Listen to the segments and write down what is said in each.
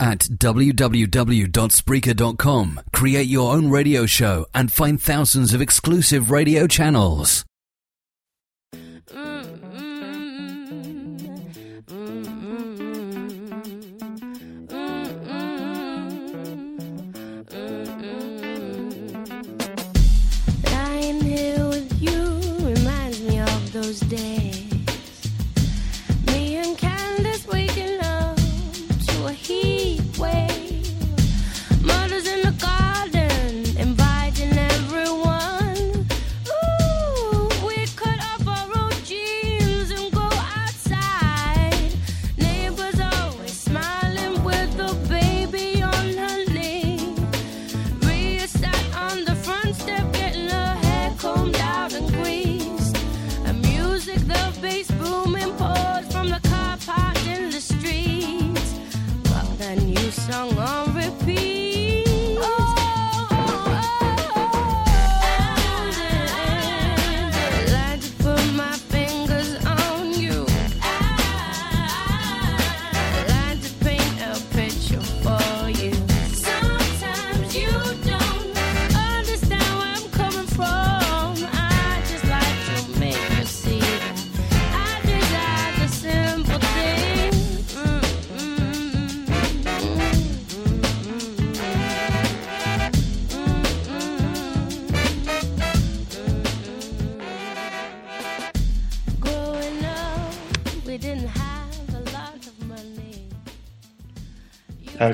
At www.spreaker.com, create your own radio show and find thousands of exclusive radio channels.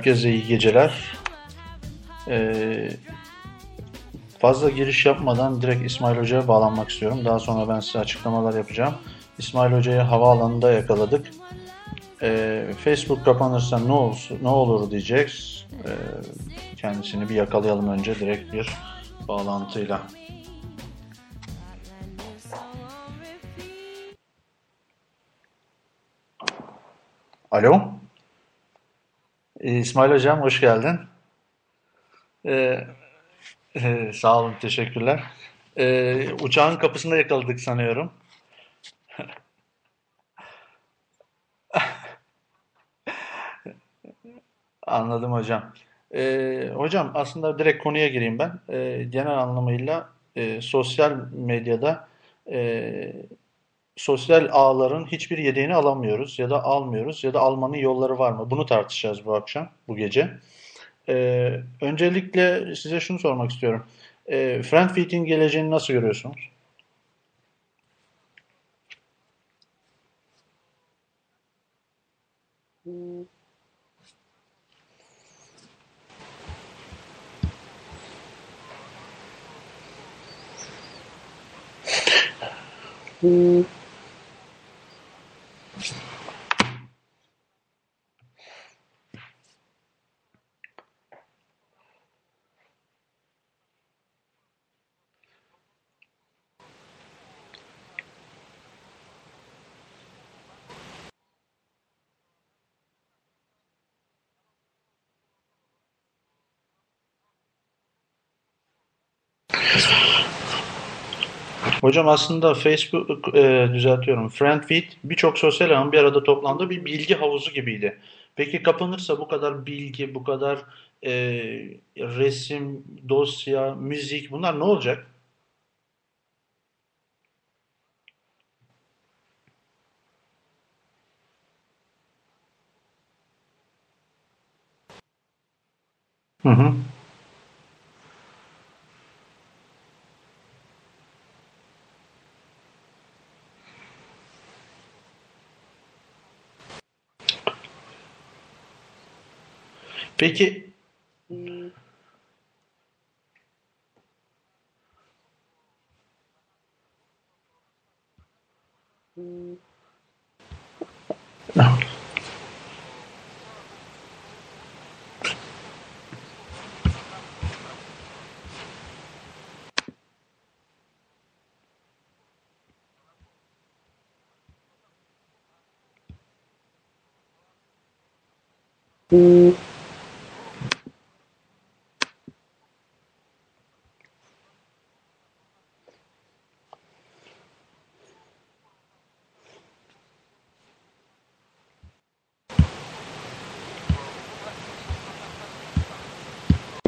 Herkese iyi geceler. Ee, fazla giriş yapmadan direkt İsmail Hoca'ya bağlanmak istiyorum. Daha sonra ben size açıklamalar yapacağım. İsmail Hoca'yı havaalanında yakaladık. Ee, Facebook kapanırsa ne olsun, ne olur diyeceğiz. Ee, kendisini bir yakalayalım önce direkt bir bağlantıyla. Alo. Ee, İsmail Hocam hoş geldin. Ee, e, sağ olun, teşekkürler. Ee, uçağın kapısında yakaladık sanıyorum. Anladım hocam. Ee, hocam aslında direkt konuya gireyim ben. Ee, genel anlamıyla e, sosyal medyada e, sosyal ağların hiçbir yedeğini alamıyoruz ya da almıyoruz ya da almanın yolları var mı? Bunu tartışacağız bu akşam, bu gece. Ee, öncelikle size şunu sormak istiyorum. Ee, Friendfeed'in geleceğini nasıl görüyorsunuz? Hocam aslında Facebook, e, düzeltiyorum, Friendfeed birçok sosyal ağın bir arada toplandığı bir bilgi havuzu gibiydi. Peki kapanırsa bu kadar bilgi, bu kadar e, resim, dosya, müzik bunlar ne olacak? Hı hı. Peki Mm-hmm.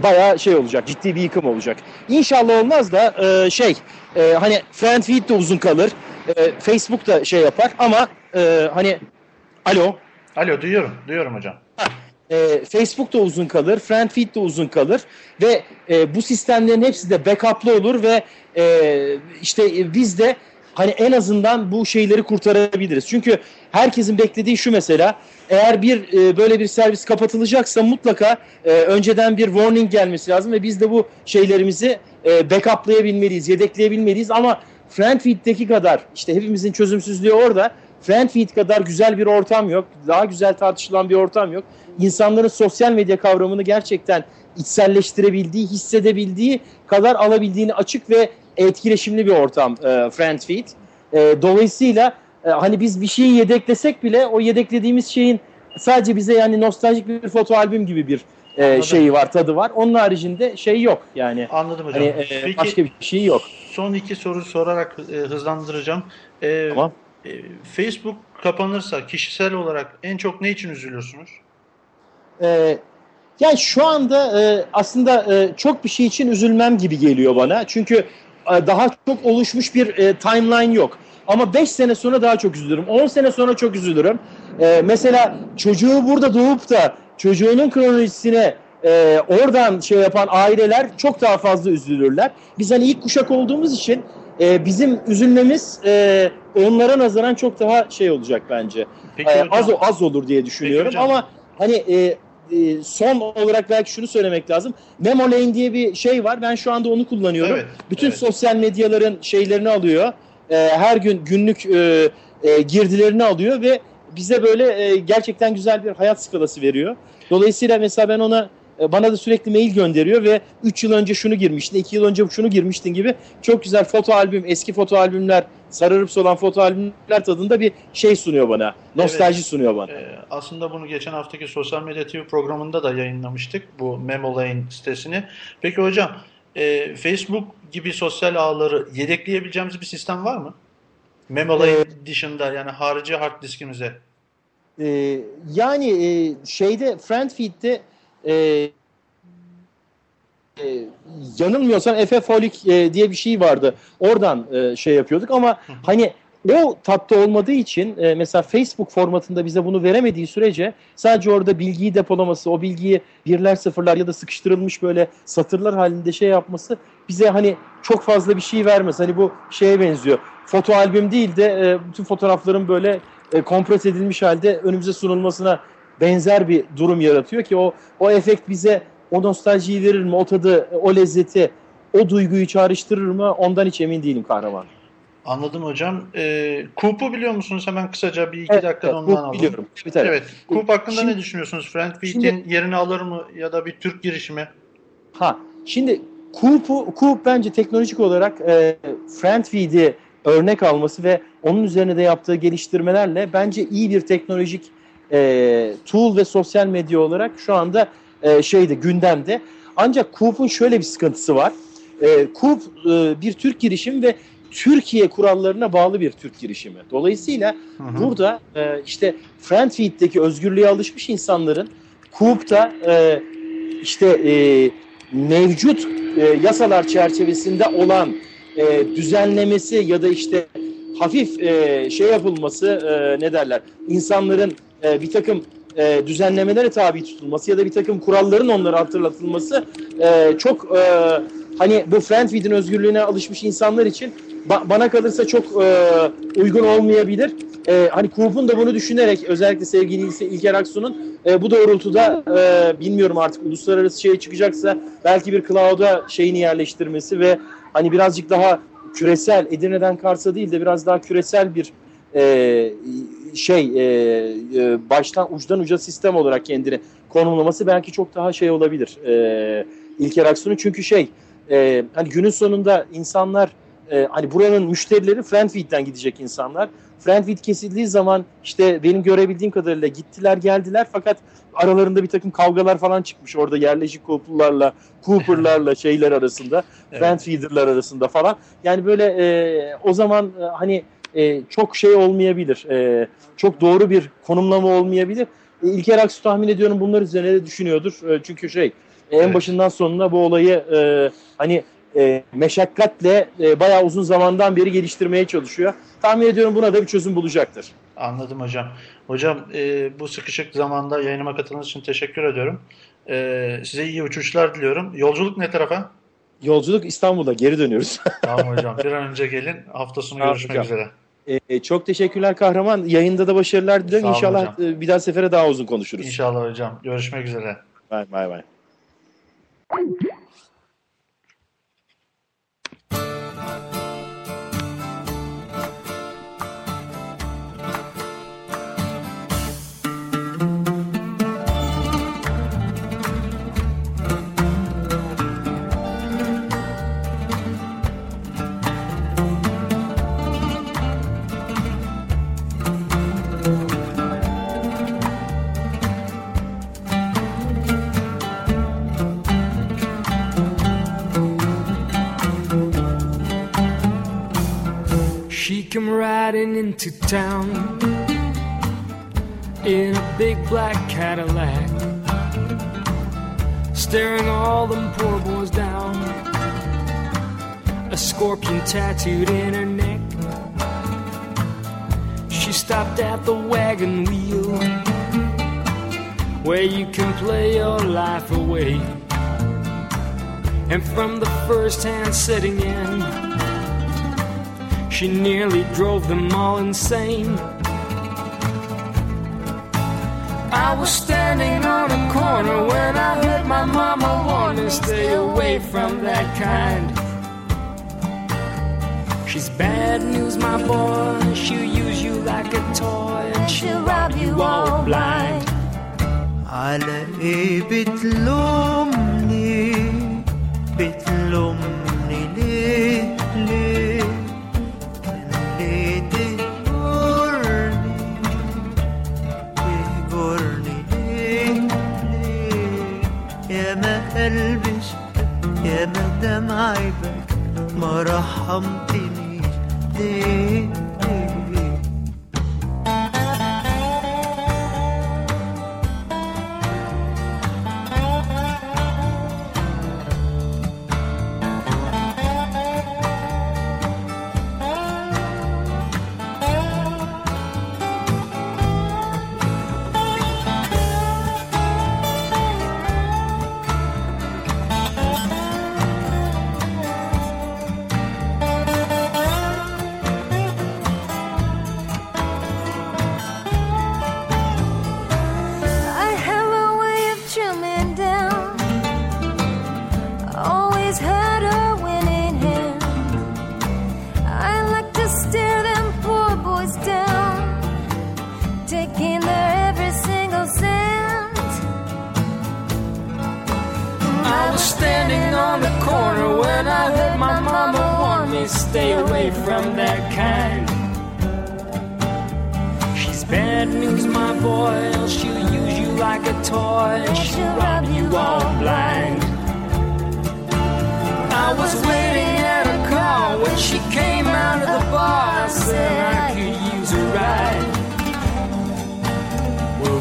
Bayağı şey olacak, ciddi bir yıkım olacak. İnşallah olmaz da e, şey, e, hani friend de uzun kalır, e, Facebook da şey yapar ama e, hani alo, Alo duyuyorum. Duyuyorum hocam. e, Facebook da uzun kalır, friend de uzun kalır ve e, bu sistemlerin hepsi de backup'lı olur ve e, işte biz de hani en azından bu şeyleri kurtarabiliriz. Çünkü herkesin beklediği şu mesela eğer bir e, böyle bir servis kapatılacaksa mutlaka e, önceden bir warning gelmesi lazım ve biz de bu şeylerimizi e, backuplayabilmeliyiz, yedekleyebilmeliyiz ama FriendFeed'deki kadar işte hepimizin çözümsüzlüğü orada. FriendFeed kadar güzel bir ortam yok. Daha güzel tartışılan bir ortam yok. İnsanların sosyal medya kavramını gerçekten içselleştirebildiği, hissedebildiği kadar alabildiğini açık ve etkileşimli bir ortam e, FriendFeed. E, dolayısıyla e, hani biz bir şeyi yedeklesek bile o yedeklediğimiz şeyin sadece bize yani nostaljik bir foto albüm gibi bir e, şeyi var, tadı var. Onun haricinde şey yok yani. Anladım hocam. Hani e, Peki başka bir şey yok. son iki soru sorarak e, hızlandıracağım. E, Tamam. e, Facebook kapanırsa kişisel olarak en çok ne için üzülüyorsunuz? Ee, yani şu anda e, aslında e, çok bir şey için üzülmem gibi geliyor bana. Çünkü e, daha çok oluşmuş bir e, timeline yok. Ama 5 sene sonra daha çok üzülürüm. 10 sene sonra çok üzülürüm. E, mesela çocuğu burada doğup da çocuğunun kronolojisine e, oradan şey yapan aileler çok daha fazla üzülürler. Biz hani ilk kuşak olduğumuz için e, bizim üzülmemiz e, onlara nazaran çok daha şey olacak bence. Peki hocam, az az olur diye düşünüyorum hocam. ama hani e, e, son olarak belki şunu söylemek lazım. Memo Lane diye bir şey var. Ben şu anda onu kullanıyorum. Evet, Bütün evet. sosyal medyaların şeylerini alıyor. E, her gün günlük e, e, girdilerini alıyor ve bize böyle e, gerçekten güzel bir hayat skalası veriyor. Dolayısıyla mesela ben ona e, bana da sürekli mail gönderiyor ve 3 yıl önce şunu girmiştin, 2 yıl önce şunu girmiştin gibi çok güzel foto albüm, eski foto albümler, sararıp solan foto albümler tadında bir şey sunuyor bana. Nostalji sunuyor bana. e, aslında bunu geçen haftaki Sosyal Medya TV programında da yayınlamıştık. Bu Memolane sitesini. Peki hocam e, Facebook gibi sosyal ağları yedekleyebileceğimiz bir sistem var mı? Memolane dışında yani harici hard diskimize. Ee, yani e, şeyde FriendFeed'de e, e, yanılmıyorsam FFolik e, diye bir şey vardı. Oradan e, şey yapıyorduk ama hani o tatta olmadığı için e, mesela Facebook formatında bize bunu veremediği sürece sadece orada bilgiyi depolaması, o bilgiyi birler sıfırlar ya da sıkıştırılmış böyle satırlar halinde şey yapması bize hani çok fazla bir şey vermez. Hani bu şeye benziyor. Foto albüm değil de e, bütün fotoğrafların böyle e, kompres edilmiş halde önümüze sunulmasına benzer bir durum yaratıyor ki o o efekt bize o nostaljiyi verir mi, o tadı, o lezzeti, o duyguyu çağrıştırır mı ondan hiç emin değilim kahraman. Anladım hocam. E, Coop'u biliyor musunuz? Hemen kısaca bir iki Evet, dakikada evet, ondan bu alalım. biliyorum. Evet. Coop hakkında Şimdi- ne düşünüyorsunuz? FriendFeed'in Şimdi- yerini alır mı ya da bir Türk girişimi? Ha, şimdi Coop'u, Coop bence teknolojik olarak e, FriendFeed'i örnek alması ve onun üzerine de yaptığı geliştirmelerle bence iyi bir teknolojik e, tool ve sosyal medya olarak şu anda e, şeyde gündemde. Ancak Coop'un şöyle bir sıkıntısı var. E, Coop e, bir Türk girişim ve Türkiye kurallarına bağlı bir Türk girişimi. Dolayısıyla Hı hı. burada e, işte FriendFeed'deki özgürlüğe alışmış insanların Coop'ta e, işte e, mevcut e, yasalar çerçevesinde olan e, düzenlemesi ya da işte hafif e, şey yapılması e, ne derler insanların e, bir takım e, düzenlemelere tabi tutulması ya da bir takım kuralların onlara hatırlatılması e, çok e, hani bu FriendFeed'in özgürlüğüne alışmış insanlar için ba- bana kalırsa çok e, uygun olmayabilir. E, hani Coop'un da bunu düşünerek özellikle sevgili İl- İlker Aksu'nun e, bu doğrultuda e, bilmiyorum artık uluslararası şey çıkacaksa belki bir cloud'a şeyini yerleştirmesi ve hani birazcık daha küresel Edirne'den Kars'a değil de biraz daha küresel bir e, şey e, e, baştan uçtan uca sistem olarak kendini konumlaması belki çok daha şey olabilir e, İlker Aksu'nun çünkü şey e, hani günün sonunda insanlar e, hani buranın müşterileri Friendfeed'den gidecek insanlar. Friendfeed kesildiği zaman işte benim görebildiğim kadarıyla gittiler geldiler fakat aralarında bir takım kavgalar falan çıkmış orada yerleşik Cooper'larla, Cooper'larla şeyler arasında, Evet. Friendfeeder'lar arasında falan. Yani böyle e, o zaman e, hani e, çok şey olmayabilir, e, çok doğru bir konumlama olmayabilir. E, İlker Aksu tahmin ediyorum bunlar üzerine de düşünüyordur. E, çünkü şey En Evet. başından sonuna bu olayı e, hani e, meşakkatle e, bayağı uzun zamandan beri geliştirmeye çalışıyor. Tahmin ediyorum buna da bir çözüm bulacaktır. Anladım hocam. Hocam e, bu sıkışık zamanda yayınıma katıldığınız için teşekkür ediyorum. E, size iyi uçuşlar diliyorum. Yolculuk ne tarafa? Yolculuk İstanbul'da geri dönüyoruz. Tamam hocam. Bir an önce gelin. Hafta sonu Tamam görüşmek hocam. üzere. E, çok teşekkürler kahraman. Yayında da başarılar diliyorum. İnşallah e, bir daha sefere daha uzun konuşuruz. İnşallah hocam. Görüşmek üzere. Bay bay. bay. She come riding into town in a big black Cadillac, staring all them poor boys down. A scorpion tattooed in her neck. She stopped at the wagon wheel where you can play your life away. And from the first hand setting in, she nearly drove them all insane. I was standing on a corner when I heard my mama warn me stay away from that kind. She's bad news, my boy. She'll use you like a toy and she'll rob you all blind. على ايه بتلومني بتلومني قدام عيبك ما رحمتنيش. ليه؟ On the corner when I heard my mama warn me stay away from that kind. She's bad news, my boy. She'll use you like a toy she'll rob you all blind. I was waiting at a car when she came out of the bar. I said I could use a ride.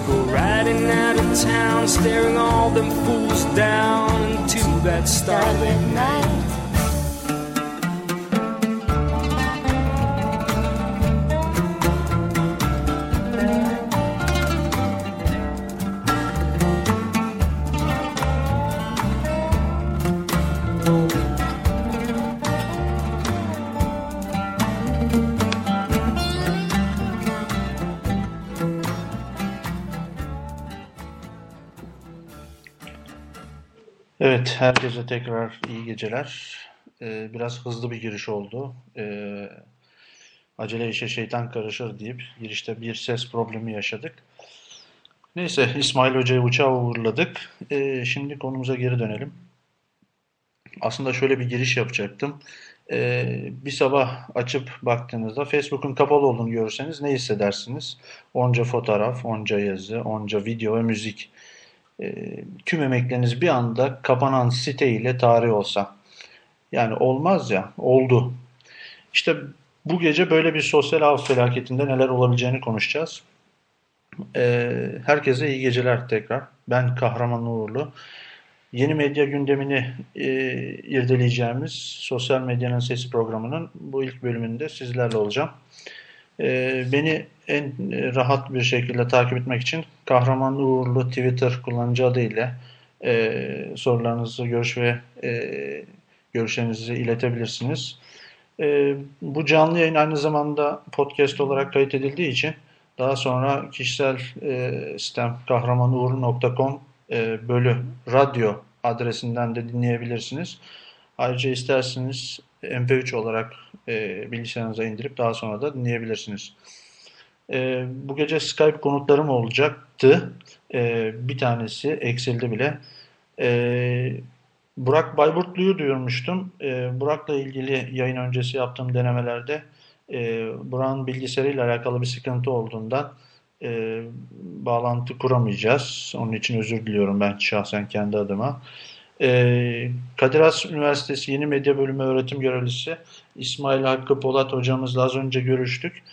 Go riding out of town, staring all them fools down into that starlit night. Evet, herkese tekrar iyi geceler. Ee, biraz hızlı bir giriş oldu. Ee, acele işe şeytan karışır deyip girişte bir ses problemi yaşadık. Neyse, İsmail Hoca'yı uçağa uğurladık. Ee, şimdi konumuza geri dönelim. Aslında şöyle bir giriş yapacaktım. Ee, bir sabah açıp baktığınızda Facebook'un kapalı olduğunu görürseniz ne hissedersiniz? Onca fotoğraf, onca yazı, onca video ve müzik. Ee, tüm emekleriniz bir anda kapanan site ile tarih olsa. Yani olmaz ya, oldu. İşte bu gece böyle bir sosyal ağ felaketinde neler olabileceğini konuşacağız. Ee, herkese iyi geceler tekrar. Ben Kahraman Uğurlu. yeni medya gündemini e, irdeleyeceğimiz Sosyal Medyanın Sesi programının bu ilk bölümünde sizlerle olacağım. E, beni en rahat bir şekilde takip etmek için Kahraman Uğurlu Twitter kullanıcı adıyla e, sorularınızı, görüş ve e, görüşlerinizi iletebilirsiniz. E, bu canlı yayın aynı zamanda podcast olarak kayıt edildiği için daha sonra kişisel e, sistem kahramanuğurlu.com e, bölü radyo adresinden de dinleyebilirsiniz. Ayrıca isterseniz MP3 olarak e, bilgisayarınıza indirip daha sonra da dinleyebilirsiniz. E, bu gece Skype konutlarım olacaktı. E, bir tanesi eksildi bile. E, Burak Bayburtlu'yu duyurmuştum. E, Burak'la ilgili yayın öncesi yaptığım denemelerde e, Burak'ın bilgisayarıyla alakalı bir sıkıntı olduğundan e, bağlantı kuramayacağız. Onun için özür diliyorum ben şahsen kendi adıma. E, Kadir Has Üniversitesi Yeni Medya Bölümü öğretim görevlisi İsmail Hakkı Polat hocamızla az önce görüştük.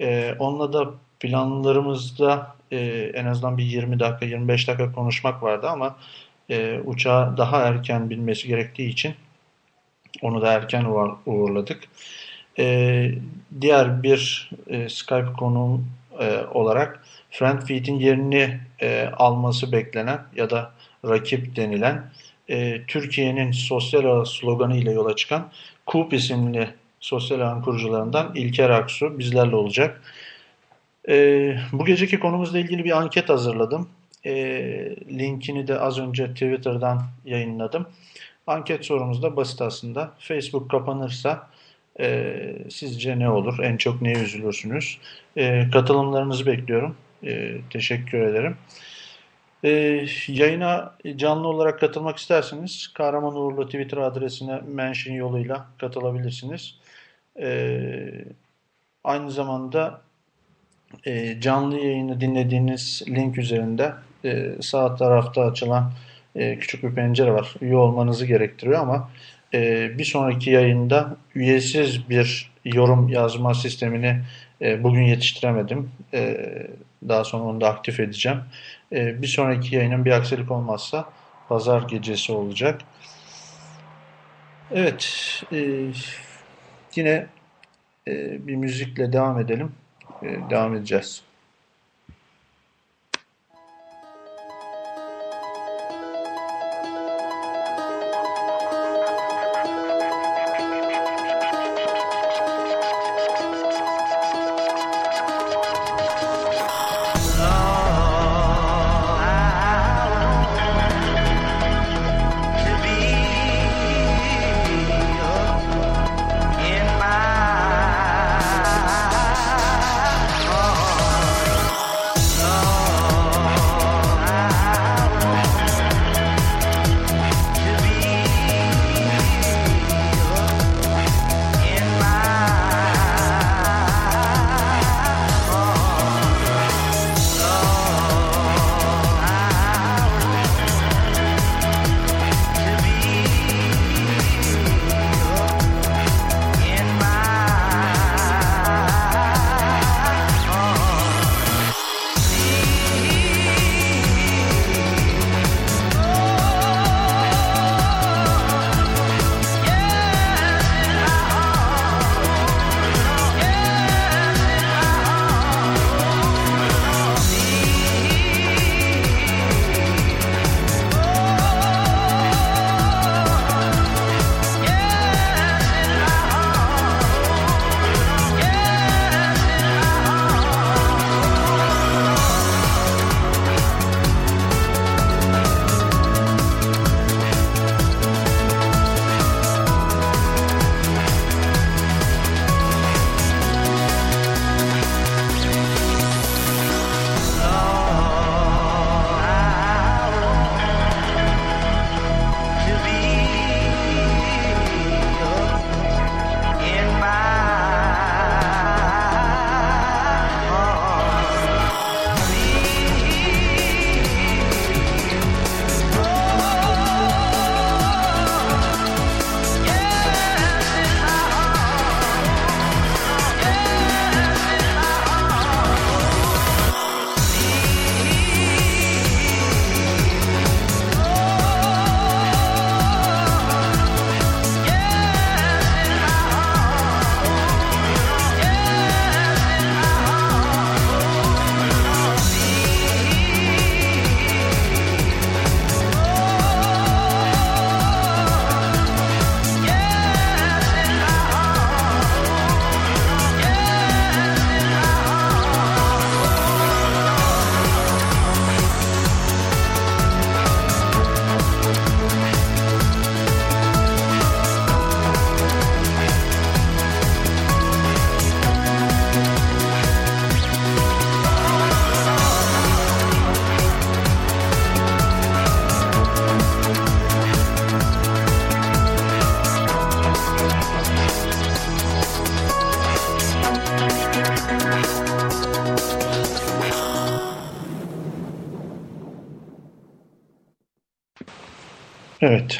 E, onunla da planlarımızda e, en azından bir 20 dakika 25 dakika konuşmak vardı ama e, uçağa daha erken binmesi gerektiği için onu da erken uğurladık. E, diğer bir e, Skype konuğum e, olarak Frank Feet'in yerini alması beklenen ya da rakip denilen e, Türkiye'nin sosyal ağ sloganı ile yola çıkan KUP isimli sosyal ağın kurucularından İlker Aksu bizlerle olacak. E, bu geceki konumuzla ilgili bir anket hazırladım. E, linkini de az önce Twitter'dan yayınladım. Anket sorumuz da basit aslında. Facebook kapanırsa e, sizce ne olur? En çok neye üzülürsünüz? E, katılımlarınızı bekliyorum. E, teşekkür ederim. E, yayına canlı olarak katılmak isterseniz Kahraman Uğurlu Twitter adresine mention yoluyla katılabilirsiniz. E, aynı zamanda e, canlı yayını dinlediğiniz link üzerinde e, sağ tarafta açılan e, küçük bir pencere var. Üye olmanızı gerektiriyor ama e, bir sonraki yayında üyesiz bir yorum yazma sistemini e, bugün yetiştiremedim. E, daha sonra onu da aktif edeceğim. E, bir sonraki yayının bir aksilik olmazsa pazar gecesi olacak. Evet, e, yine e, bir müzikle devam edelim. E, devam edeceğiz.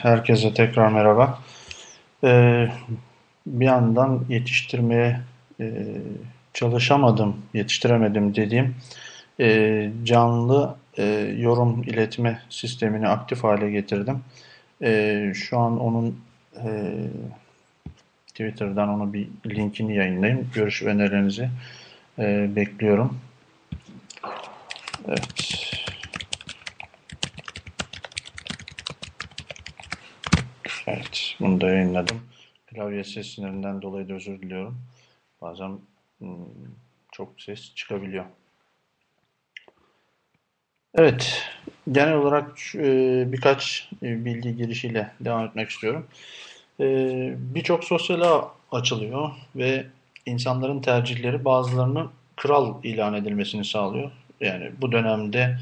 Herkese tekrar merhaba. Ee, bir yandan yetiştirmeye e, çalışamadım, yetiştiremedim dediğim e, canlı e, yorum iletme sistemini aktif hale getirdim. E, şu an onun e, Twitter'dan onu bir linkini yayınlayayım. Görüş önerilerinizi e, bekliyorum. Evet. Evet, bunu da yayınladım. Klavye seslerinden dolayı da özür diliyorum. Bazen hmm, çok ses çıkabiliyor. Evet, genel olarak e, birkaç e, bilgi girişiyle devam etmek istiyorum. E, Birçok sosyal açılıyor ve insanların tercihleri bazılarının kral ilan edilmesini sağlıyor. Yani bu dönemde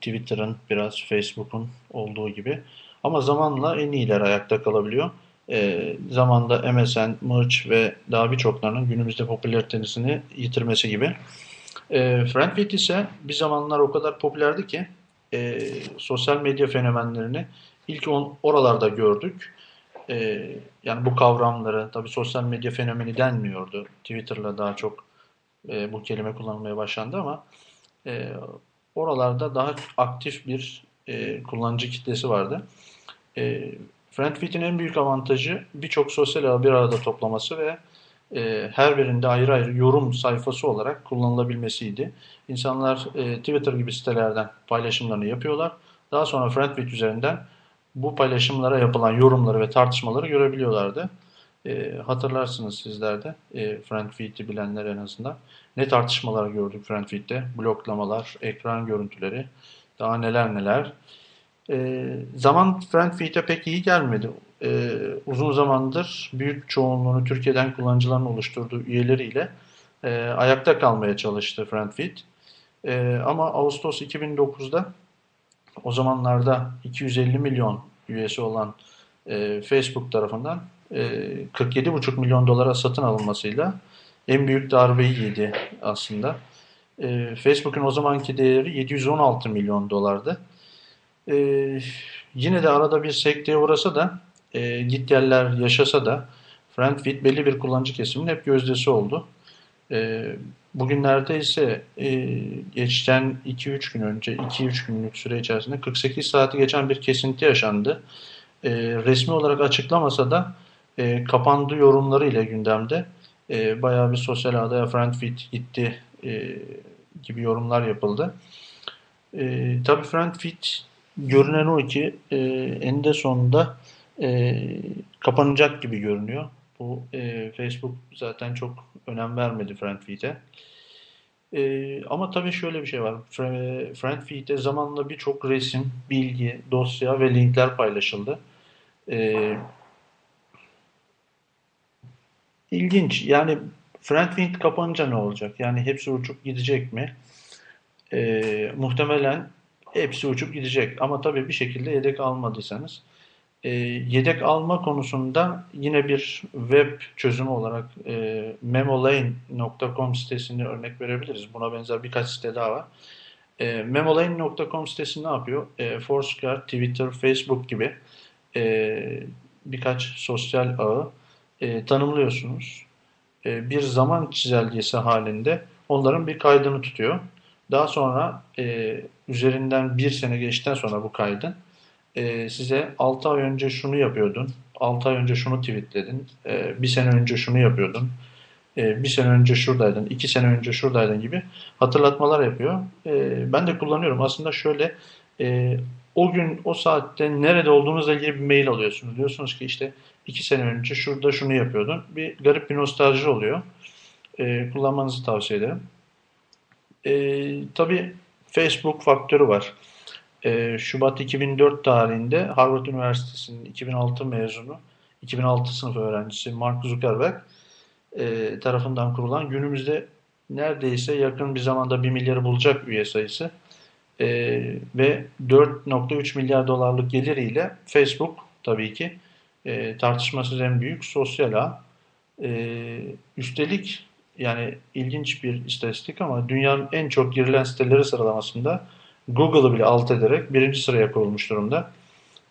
Twitter'ın biraz Facebook'un olduğu gibi. Ama zamanla en iyiler ayakta kalabiliyor. E, zamanda MSN, Merch ve daha birçoklarının günümüzde popülaritesini yitirmesi gibi. E, Friendfeed ise bir zamanlar o kadar popülerdi ki e, sosyal medya fenomenlerini ilk on, oralarda gördük. E, yani bu kavramları, tabii sosyal medya fenomeni denmiyordu. Twitter'la daha çok e, bu kelime kullanılmaya başlandı ama e, oralarda daha aktif bir e, kullanıcı kitlesi vardı. E, Friendfeed'in en büyük avantajı birçok sosyal ağı bir arada toplaması ve e, her birinde ayrı ayrı yorum sayfası olarak kullanılabilmesiydi. İnsanlar e, Twitter gibi sitelerden paylaşımlarını yapıyorlar. Daha sonra Friendfeed üzerinden bu paylaşımlara yapılan yorumları ve tartışmaları görebiliyorlardı. E, hatırlarsınız sizler de e, Friendfeed'i bilenler en azından. Ne tartışmalar gördük Friendfeed'de? Bloklamalar, ekran görüntüleri, daha neler neler. E, zaman Friendfeed'e pek iyi gelmedi. E, uzun zamandır büyük çoğunluğunu Türkiye'den kullanıcıların oluşturduğu üyeleriyle e, ayakta kalmaya çalıştı Friendfeed. E, ama Ağustos 2009'da o zamanlarda 250 milyon üyesi olan e, Facebook tarafından e, 47,5 milyon dolara satın alınmasıyla en büyük darbeyi yedi aslında. E, Facebook'un o zamanki değeri 716 milyon dolardı. E, yine de arada bir sekteye uğrasa da e, git yerler yaşasa da Friendfeed belli bir kullanıcı kesimin hep gözdesi oldu. E, bugünlerde ise e, geçten 2-3 gün önce 2-3 günlük süre içerisinde 48 saati geçen bir kesinti yaşandı. E, resmi olarak açıklamasa da e, kapandı yorumları ile gündemde e, bayağı bir sosyal ağda ya Friendfeed gitti e, gibi yorumlar yapıldı. E, tabii Friendfeed görünen o ki e, eninde sonunda e, kapanacak gibi görünüyor. Bu e, Facebook zaten çok önem vermedi Friendfeed'e. E, ama tabii şöyle bir şey var. Friendfeed'e zamanla birçok resim, bilgi, dosya ve linkler paylaşıldı. E, ilginç. Yani Friendfeed kapanınca ne olacak? Yani hepsi uçup gidecek mi? E, muhtemelen hepsi uçup gidecek. Ama tabii bir şekilde yedek almadıysanız e, yedek alma konusunda yine bir web çözümü olarak e, memolane.com sitesini örnek verebiliriz. Buna benzer birkaç site daha var. E, memolane.com sitesi ne yapıyor? E, Foursquare, Twitter, Facebook gibi e, birkaç sosyal ağı e, tanımlıyorsunuz. E, bir zaman çizelgesi halinde onların bir kaydını tutuyor. Daha sonra e, üzerinden bir sene geçtikten sonra bu kaydın e, size 6 ay önce şunu yapıyordun, 6 ay önce şunu tweetledin, e, bir sene önce şunu yapıyordun, e, bir sene önce şuradaydın, iki sene önce şuradaydın gibi hatırlatmalar yapıyor. E, ben de kullanıyorum. Aslında şöyle e, o gün o saatte nerede olduğunuzla ilgili bir mail alıyorsunuz. Diyorsunuz ki işte iki sene önce şurada şunu yapıyordun. Bir garip bir nostalji oluyor. E, kullanmanızı tavsiye ederim. E, tabii Facebook faktörü var. E, Şubat 2004 tarihinde Harvard Üniversitesi'nin 2006 mezunu, 2006 sınıf öğrencisi Mark Zuckerberg e, tarafından kurulan günümüzde neredeyse yakın bir zamanda 1 milyarı bulacak üye sayısı e, ve 4.3 milyar dolarlık geliriyle Facebook tabii ki e, tartışmasız en büyük sosyal ağ. E, üstelik yani ilginç bir istatistik ama dünyanın en çok girilen siteleri sıralamasında Google'ı bile alt ederek birinci sıraya kurulmuş durumda.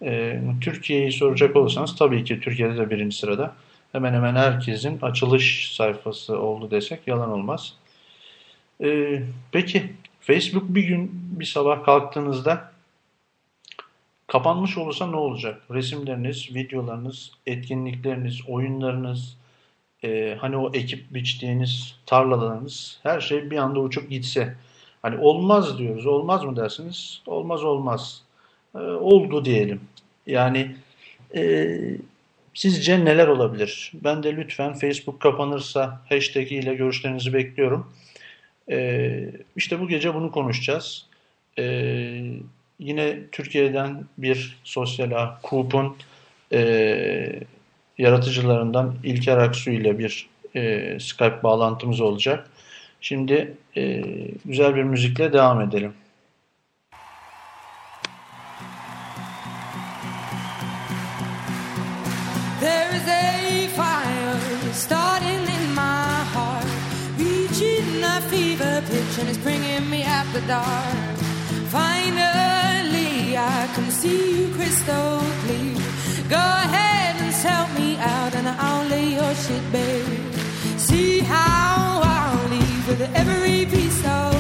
E, Türkiye'yi soracak olursanız tabii ki Türkiye'de de birinci sırada. Hemen hemen herkesin açılış sayfası oldu desek yalan olmaz. E, peki Facebook bir gün bir sabah kalktığınızda kapanmış olursa ne olacak? Resimleriniz, videolarınız, etkinlikleriniz, oyunlarınız, e, hani o ekip biçtiğiniz tarlalarınız her şey bir anda uçup gitse. Hani olmaz diyoruz. Olmaz mı dersiniz? Olmaz olmaz. E, oldu diyelim. Yani e, sizce neler olabilir? Ben de lütfen Facebook kapanırsa hashtag ile görüşlerinizi bekliyorum. E, işte bu gece bunu konuşacağız. E, yine Türkiye'den bir sosyal ağ, Coop'un e, yaratıcılarından İlker Aksu ile bir e, Skype bağlantımız olacak. Şimdi e, güzel bir müzikle devam edelim. There is a fire starting in my heart, reaching a fever pitch, and it's bringing me out the dark. Can see you crystal clear. Go ahead and sell me out, and I'll lay your shit bare. See how I'll leave with every piece of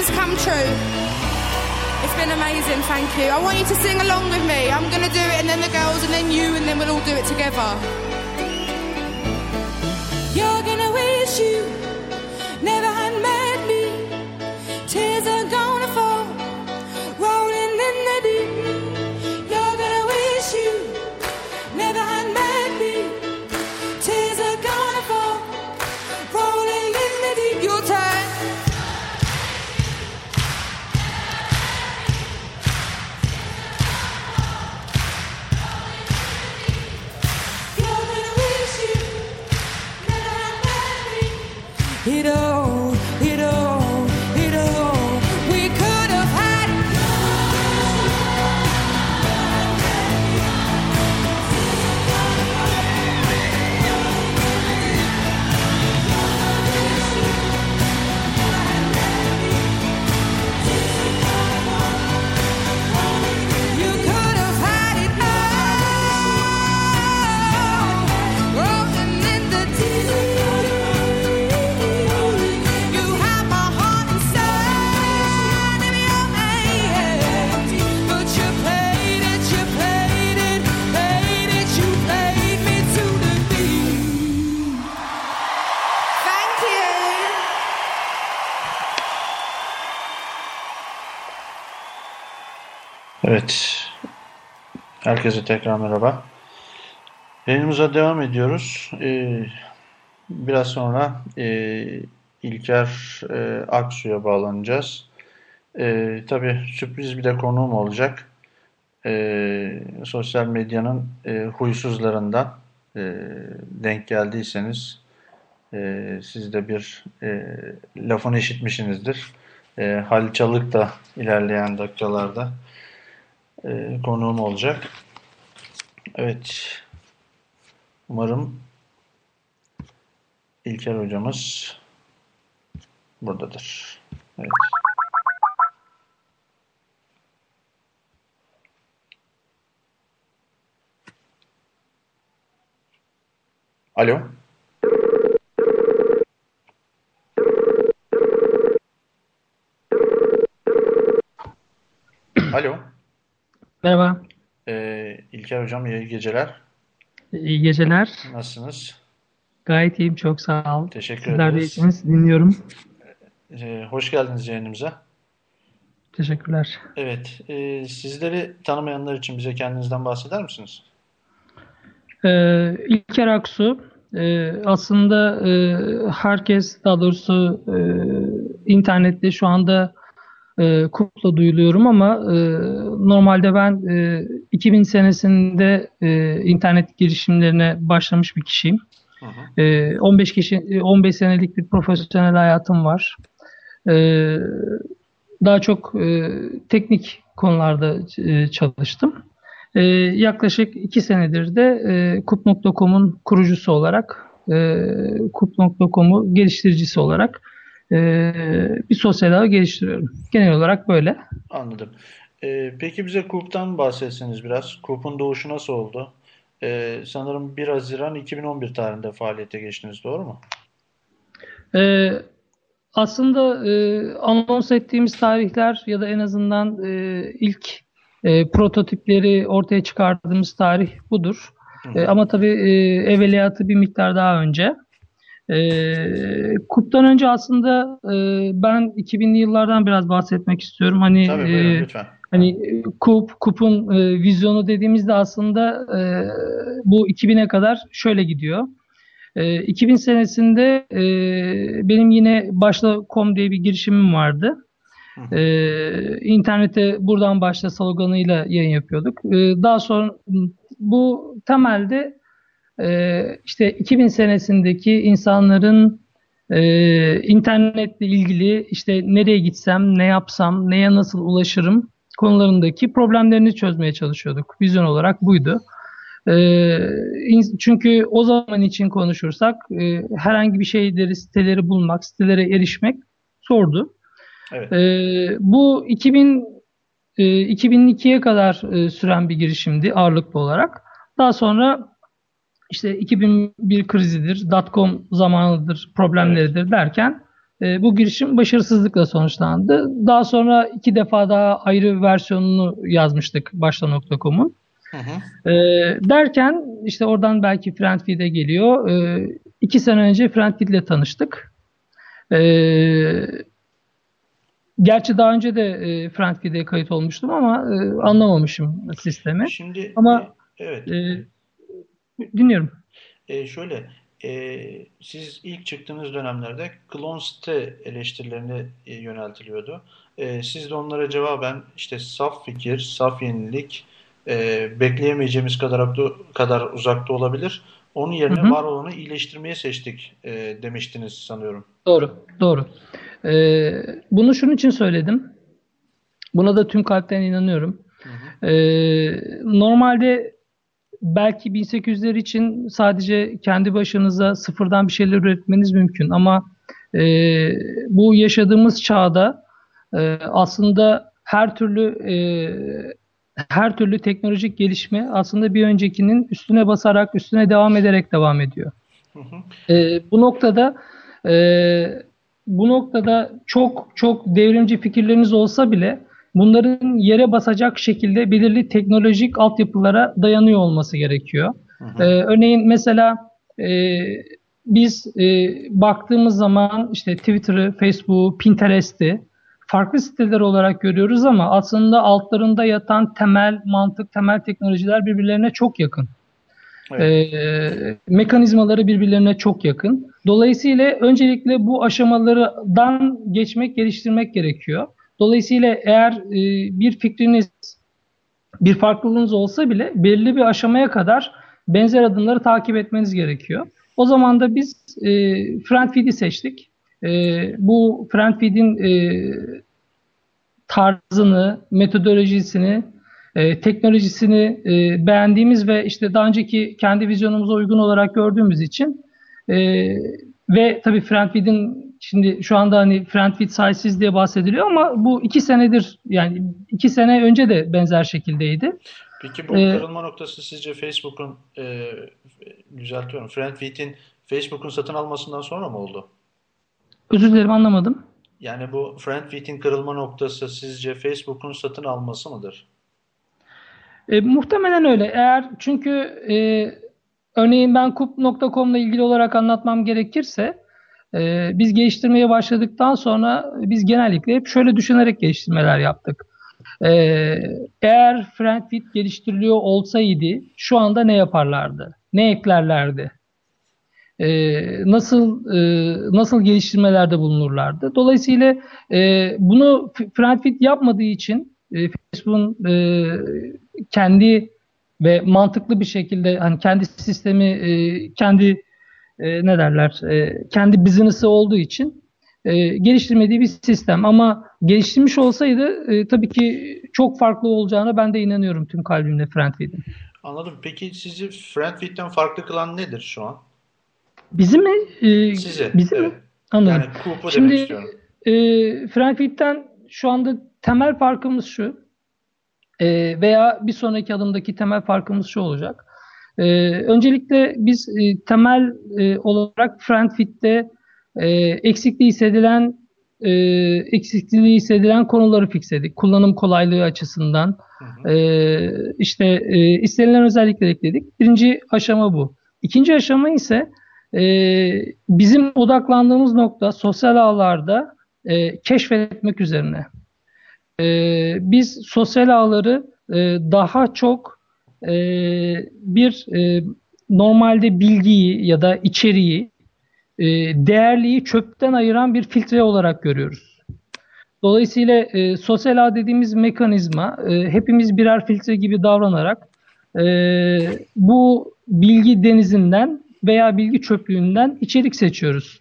dreams come true. It's been amazing, thank you. I want you to sing along with me. I'm going to do it, and then the girls, and then you, and then we'll all do it together. Herkese tekrar merhaba. Yayınımıza devam ediyoruz. Ee, biraz sonra e, İlker e, Aksu'ya bağlanacağız. E, tabii sürpriz bir de konuğum olacak. E, sosyal medyanın e, huysuzlarından e, denk geldiyseniz e, siz de bir e, lafını işitmişsinizdir. E, Halil Çalık da ilerleyen dakikalarda e, konuğum olacak. Evet. Umarım İlker hocamız buradadır. Evet. Alo. Alo. Merhaba, Ee, İlker hocam iyi geceler. iyi geceler. Nasılsınız? Gayet iyiyim, çok sağ ol. Teşekkür Sizler de ederiz. iyisiniz, dinliyorum. Ee, hoş geldiniz yayınımıza. Teşekkürler. Evet, e, sizleri tanımayanlar için bize kendinizden bahseder misiniz? Ee, İlker Aksu, e, aslında e, herkes, daha doğrusu e, internette şu anda e, KUP'la duyuluyorum ama e, normalde ben e, 2000 senesinde e, internet girişimlerine başlamış bir kişiyim. Hı hı. Ee, 15 kişi 15 senelik bir profesyonel hayatım var. Ee, daha çok e, teknik konularda e, çalıştım. Ee, yaklaşık 2 senedir de e, kup.com'un kurucusu olarak e, kup.com'u geliştiricisi olarak e, bir sosyal ağ geliştiriyorum. Genel olarak böyle. Anladım. Ee, peki bize KURP'tan bahsetseniz biraz. KURP'un doğuşu nasıl oldu? Ee, sanırım 1 Haziran 2011 tarihinde faaliyete geçtiniz, doğru mu? Ee, aslında e, anons ettiğimiz tarihler ya da en azından e, ilk e, prototipleri ortaya çıkardığımız tarih budur. E, ama tabii e, evveliyatı bir miktar daha önce. E, KUP'tan önce aslında e, ben 2000'li yıllardan biraz bahsetmek istiyorum. Hani Tabii e, buyurun lütfen. Hani e, KUP, KUP'un e, vizyonu dediğimizde aslında e, bu 2000'e kadar şöyle gidiyor. E, 2000 senesinde e, benim yine Başla.com diye bir girişimim vardı. E, internete buradan başla sloganıyla yayın yapıyorduk. E, daha sonra bu temelde e, işte 2000 senesindeki insanların e, internetle ilgili işte nereye gitsem, ne yapsam, neye nasıl ulaşırım konularındaki problemlerini çözmeye çalışıyorduk. Vizyon olarak buydu. E, in- çünkü o zaman için konuşursak e, herhangi bir şeyleri, siteleri bulmak, sitelere erişmek zordu. Evet. E, bu 2000 e, 2002'ye kadar e, süren bir girişimdi ağırlıklı olarak. Daha sonra işte 2001 krizidir, dotcom zamanıdır, problemleridir derken e, bu girişim başarısızlıkla sonuçlandı. Daha sonra iki defa daha ayrı versiyonunu yazmıştık hı. E, derken işte oradan belki Friendfeed'e geliyor. E, iki sene önce Friendfeed ile tanıştık. E, gerçi daha önce de e, Friendfeed'e kayıt olmuştum ama e, anlamamışım sistemi. Şimdi Ama- e, evet. E, dinliyorum. E, şöyle, e, siz ilk çıktığınız dönemlerde klon site eleştirilerine e, yöneltiliyordu. E, siz de onlara cevaben işte saf fikir, saf yenilik, e, bekleyemeyeceğimiz kadar kadar uzakta olabilir. Onun yerine Hı hı. var olanı iyileştirmeye seçtik e, demiştiniz sanıyorum. Doğru, doğru. Ee, bunu şunun için söyledim. Buna da tüm kalpten inanıyorum. Ee, normalde belki 1800'ler için sadece kendi başınıza sıfırdan bir şeyler üretmeniz mümkün ama e, bu yaşadığımız çağda e, aslında her türlü e, her türlü teknolojik gelişme aslında bir öncekinin üstüne basarak, üstüne devam ederek devam ediyor. E, bu noktada e, bu noktada çok çok devrimci fikirleriniz olsa bile bunların yere basacak şekilde belirli teknolojik altyapılara dayanıyor olması gerekiyor. Ee, örneğin mesela e, biz e, baktığımız zaman işte Twitter'ı, Facebook'u, Pinterest'i, farklı siteler olarak görüyoruz ama aslında altlarında yatan temel mantık, temel teknolojiler birbirlerine çok yakın. Evet. E, mekanizmaları birbirlerine çok yakın. Dolayısıyla öncelikle bu aşamalardan geçmek, geliştirmek gerekiyor. Dolayısıyla eğer e, bir fikriniz, bir farklılığınız olsa bile belli bir aşamaya kadar benzer adımları takip etmeniz gerekiyor. O zaman da biz e, Friendfeed'i seçtik. E, bu Friendfeed'in e, tarzını, metodolojisini, e, teknolojisini e, beğendiğimiz ve işte daha önceki kendi vizyonumuza uygun olarak gördüğümüz için e, ve tabii Friendfeed'in şimdi şu anda hani Friendfeed sayesiz diye bahsediliyor ama bu iki senedir yani iki sene önce de benzer şekildeydi. Peki bu Ee, kırılma noktası sizce Facebook'un e, düzeltiyorum. Friendfeed'in Facebook'un satın almasından sonra mı oldu? Özür dilerim anlamadım. Yani bu Friendfeed'in kırılma noktası sizce Facebook'un satın alması mıdır? E, muhtemelen öyle. Eğer çünkü e, örneğin ben kup.com'la ilgili olarak anlatmam gerekirse e, biz geliştirmeye başladıktan sonra biz genellikle hep şöyle düşünerek geliştirmeler yaptık. E, eğer Friendfeed geliştiriliyor olsaydı şu anda ne yaparlardı? Ne eklerlerdi? E, nasıl e, nasıl geliştirmelerde bulunurlardı? Dolayısıyla e, bunu F- Friendfeed yapmadığı için e, Facebook'un e, kendi ve mantıklı bir şekilde hani kendi sistemi e, kendi e, ne derler e, kendi business'ı olduğu için e, geliştirmediği bir sistem ama geliştirmiş olsaydı e, tabii ki çok farklı olacağına ben de inanıyorum tüm kalbimle Friendfeed'in. Anladım. Peki sizi Friendfeed'den farklı kılan nedir şu an? Bizim mi? E, Sizi. Bizim evet. mi? Anladım. Yani Coop'u Şimdi demek istiyorum. e, şu anda temel farkımız şu e, veya bir sonraki adımdaki temel farkımız şu olacak. E, öncelikle biz e, temel e, olarak Friendfeed'de e, eksikliği hissedilen e, eksikliği hissedilen konuları fixledik. Kullanım kolaylığı açısından Hı hı. e, işte e, istenilen özellikleri ekledik. Birinci aşama bu. İkinci aşama ise e, bizim odaklandığımız nokta sosyal ağlarda e, keşfetmek üzerine. E, biz sosyal ağları e, daha çok e, bir e, normalde bilgiyi ya da içeriği, e, değerliyi çöpten ayıran bir filtre olarak görüyoruz. Dolayısıyla e, sosyal ağ dediğimiz mekanizma e, hepimiz birer filtre gibi davranarak e, bu bilgi denizinden veya bilgi çöplüğünden içerik seçiyoruz.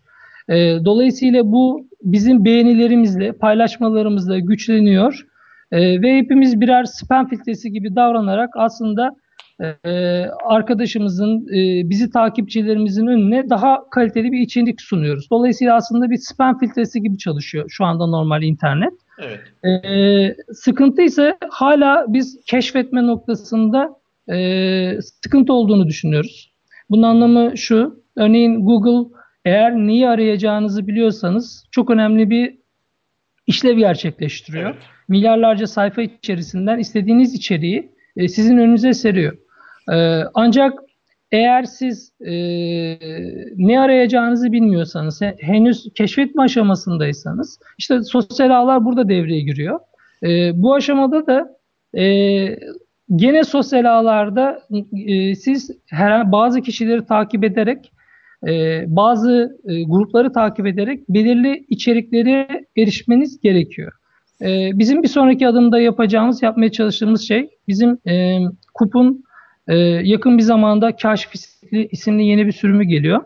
E, dolayısıyla bu bizim beğenilerimizle, paylaşmalarımızla güçleniyor E, ve hepimiz birer spam filtresi gibi davranarak aslında e, arkadaşımızın, e, bizi takipçilerimizin önüne daha kaliteli bir içerik sunuyoruz. Dolayısıyla aslında bir spam filtresi gibi çalışıyor şu anda normal internet. Evet. Ee, sıkıntı ise hala biz keşfetme noktasında e, sıkıntı olduğunu düşünüyoruz. Bunun anlamı şu, örneğin Google eğer neyi arayacağınızı biliyorsanız çok önemli bir işlev gerçekleştiriyor. Evet. Milyarlarca sayfa içerisinden istediğiniz içeriği e, sizin önünüze seriyor. E, ancak eğer siz e, ne arayacağınızı bilmiyorsanız, he- henüz keşfetme aşamasındaysanız, işte sosyal ağlar burada devreye giriyor. E, bu aşamada da e, gene sosyal ağlarda e, siz her bazı kişileri takip ederek, e, bazı e, grupları takip ederek belirli içeriklere erişmeniz gerekiyor. E, bizim bir sonraki adımda yapacağımız, yapmaya çalıştığımız şey, bizim e, KUP'un ee, yakın bir zamanda Kaşif isimli, yeni bir sürümü geliyor.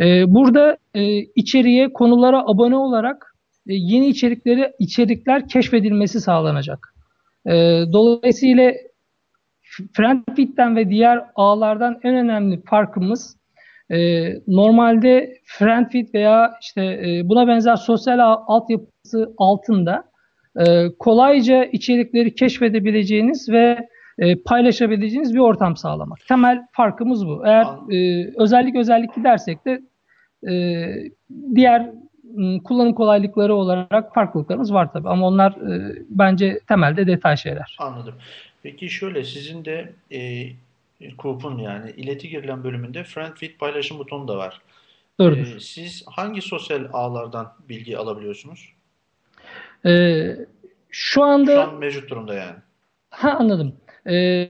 Ee, burada e, içeriye, konulara abone olarak e, yeni içerikleri içerikler keşfedilmesi sağlanacak. Ee, dolayısıyla Friendfeed'den ve diğer ağlardan en önemli farkımız e, normalde Friendfeed veya işte e, buna benzer sosyal altyapısı altında e, kolayca içerikleri keşfedebileceğiniz ve e, paylaşabileceğiniz bir ortam sağlamak. Temel farkımız bu. Eğer e, özellik özellik gidersek de e, diğer m, kullanım kolaylıkları olarak farklılıklarımız var tabii. Ama onlar e, bence temelde detay şeyler. Anladım. Peki şöyle sizin de e, Coop'un yani ileti girilen bölümünde Friendfeed paylaşım butonu da var. Doğrudur. E, siz hangi sosyal ağlardan bilgi alabiliyorsunuz? Ee, şu anda Şu an mevcut durumda yani. Ha anladım. Ee,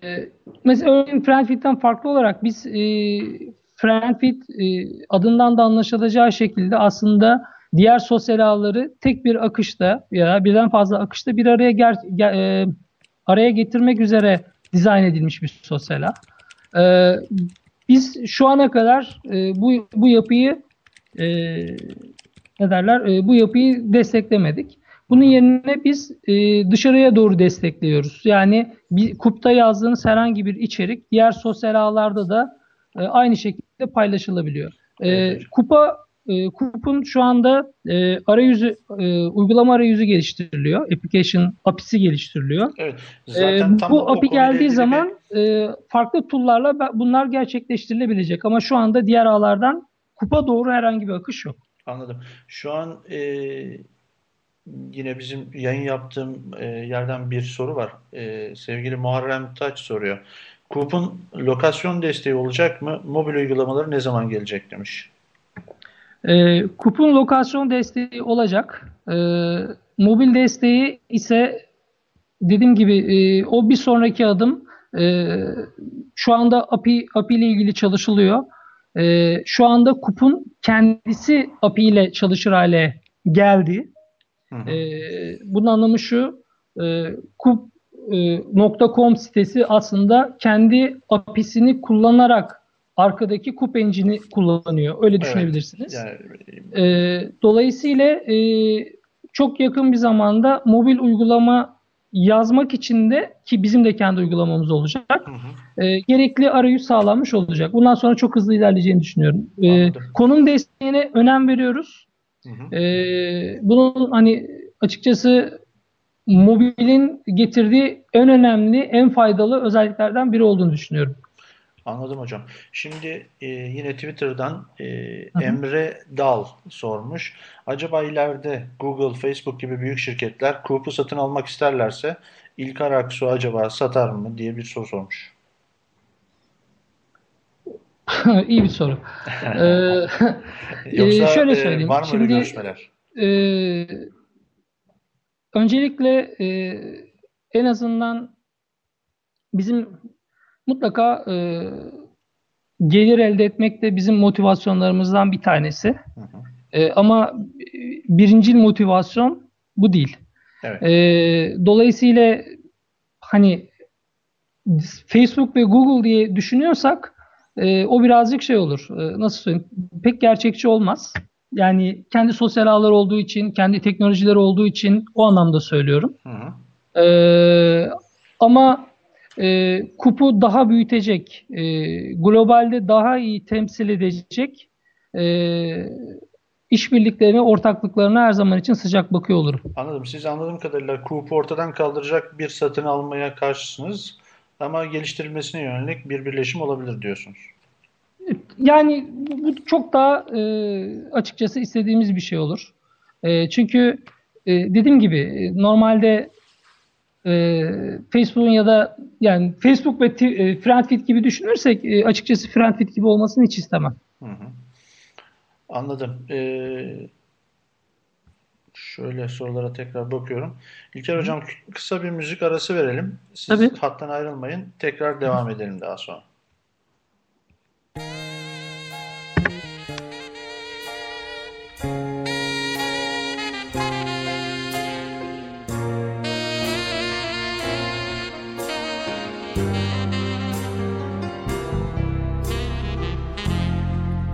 mesela örneğin Friendfeed'den farklı olarak biz e, Friendfeed e, adından da anlaşılacağı şekilde aslında diğer sosyal ağları tek bir akışta ya birden fazla akışta bir araya ger, ge- e, araya getirmek üzere dizayn edilmiş bir sosyal ağ. Ee, biz şu ana kadar e, bu bu yapıyı e, ne derler e, bu yapıyı desteklemedik. Bunun yerine biz e, dışarıya doğru destekliyoruz. Yani bir kupta yazdığınız herhangi bir içerik diğer sosyal ağlarda da e, aynı şekilde paylaşılabiliyor. E, Evet. kupa e, Kup'un şu anda e, arayüzü e, uygulama arayüzü geliştiriliyor. Application API'si geliştiriliyor. Evet. E, Zaten tam bu API geldiği bir- zaman e, farklı tool'larla bunlar gerçekleştirilebilecek. Ama şu anda diğer ağlardan Kup'a doğru herhangi bir akış yok. Anladım. Şu an e, yine bizim yayın yaptığım e, yerden bir soru var. E, sevgili Muharrem Taç soruyor. Coop'un lokasyon desteği olacak mı? Mobil uygulamaları ne zaman gelecek demiş. E, Kup'un lokasyon desteği olacak. E, mobil desteği ise dediğim gibi e, o bir sonraki adım. E, şu anda API, API ile ilgili çalışılıyor. E, şu anda Kup'un kendisi API ile çalışır hale geldi. Hı hı. E, bunun anlamı şu, e, kup.com sitesi aslında kendi API'sini kullanarak arkadaki Kup engine'i kullanıyor. Öyle düşünebilirsiniz. Yani, E, dolayısıyla e, çok yakın bir zamanda mobil uygulama yazmak için de ki bizim de kendi uygulamamız olacak. hı hı. e, gerekli arayüz sağlanmış olacak. Bundan sonra çok hızlı ilerleyeceğini düşünüyorum. E, konum desteğine önem veriyoruz. Hı hı. Ee, bunun hani açıkçası mobilin getirdiği en önemli, en faydalı özelliklerden biri olduğunu düşünüyorum. Anladım hocam. Şimdi e, yine Twitter'dan e, hı. Emre Dal sormuş. Acaba ileride Google, Facebook gibi büyük şirketler Coop'u satın almak isterlerse İlkar Aksu acaba satar mı diye bir soru sormuş. İyi bir soru. Ee, Yoksa e, şöyle e, söyleyeyim. var mı öyle Şimdi görüşmeler? e, öncelikle e, en azından bizim mutlaka e, gelir elde etmek de bizim motivasyonlarımızdan bir tanesi. Hı hı. E, ama birincil motivasyon bu değil. Evet. E, dolayısıyla hani Facebook ve Google diye düşünüyorsak e, o birazcık şey olur. E, nasıl söyleyeyim? Pek gerçekçi olmaz. Yani kendi sosyal ağlar olduğu için, kendi teknolojileri olduğu için o anlamda söylüyorum. Hı hı. Ee, ama e, kupu daha büyütecek, e, globalde daha iyi temsil edecek e, işbirliklerine, ortaklıklarına her zaman için sıcak bakıyor olurum. Anladım. Siz anladığım kadarıyla Coop'u ortadan kaldıracak bir satın almaya karşısınız ama geliştirilmesine yönelik bir birleşim olabilir diyorsunuz. Yani bu, çok daha e, açıkçası istediğimiz bir şey olur. E, çünkü e, dediğim gibi e, normalde e, Facebook'un ya da yani Facebook ve e, Friendfeed gibi düşünürsek e, açıkçası Friendfeed gibi olmasını hiç istemem. Hı hı. Anladım. Ee, şöyle sorulara tekrar bakıyorum. İlker Hocam kı- kısa bir müzik arası verelim. Siz Tabii. hattan ayrılmayın. Tekrar devam edelim daha sonra.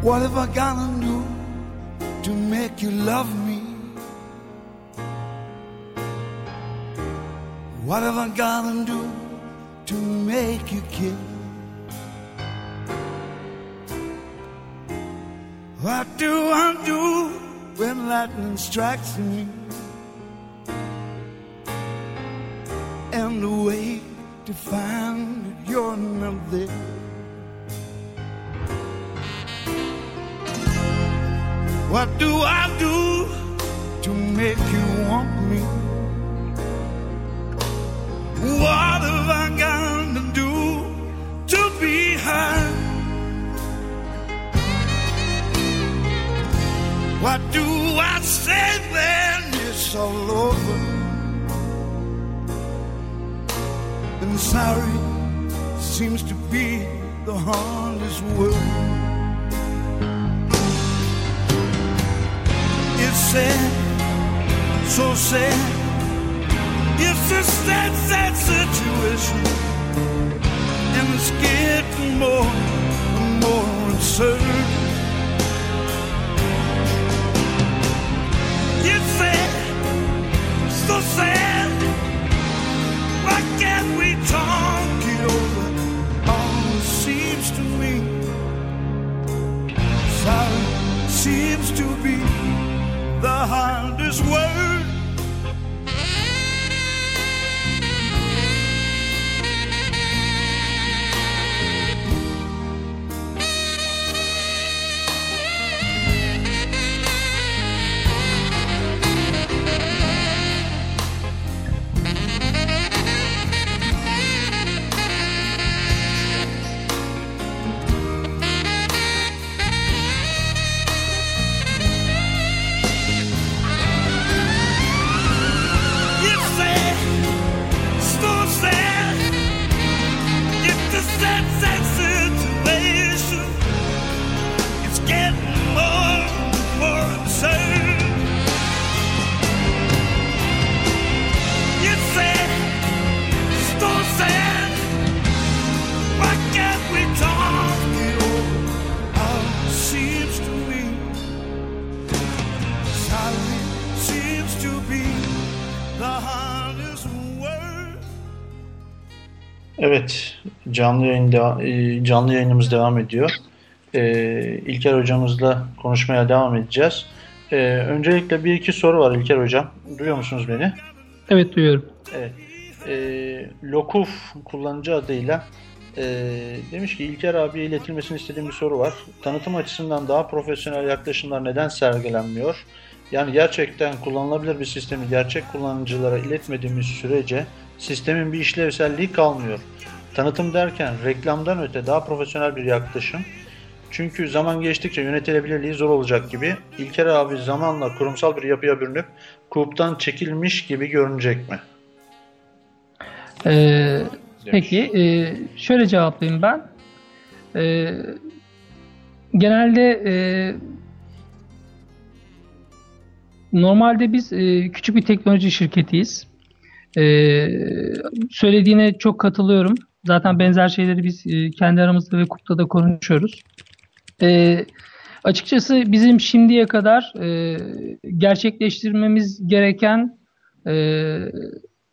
What have I gotta do to make you love me? What have I gotta do to make you care? What do I do when lightning strikes me? And the way to find that you're not there. What do I do to make you want I got to do to be heard? What do I say when it's all over? And sorry seems to be the hardest word. It's sad, so sad it's a sad, sad situation, and it's getting more and more uncertain. It's sad, so sad. Why can't we talk it over? All it seems to me, sorry seems to be the hardest word. Canlı yayın deva- e, canlı yayınımız devam ediyor. Ee, İlker hocamızla konuşmaya devam edeceğiz. Ee, öncelikle bir iki soru var İlker hocam. Duyuyor musunuz beni? Evet duyuyorum. Evet. Ee, Lokuf kullanıcı adıyla e, demiş ki İlker abiye iletilmesini istediğim bir soru var. Tanıtım açısından daha profesyonel yaklaşımlar neden sergilenmiyor? Yani gerçekten kullanılabilir bir sistemi gerçek kullanıcılara iletmediğimiz sürece sistemin bir işlevselliği kalmıyor. Tanıtım derken reklamdan öte daha profesyonel bir yaklaşım. Çünkü zaman geçtikçe yönetilebilirliği zor olacak gibi. İlker abi zamanla kurumsal bir yapıya bürünüp kulüpten çekilmiş gibi görünecek mi? Ee, peki e, şöyle cevaplayayım ben. Ee, genelde e, normalde biz e, küçük bir teknoloji şirketiyiz. Ee, söylediğine çok katılıyorum. Zaten benzer şeyleri biz e, kendi aramızda ve KUP'ta da konuşuyoruz. Ee, açıkçası bizim şimdiye kadar e, gerçekleştirmemiz gereken e,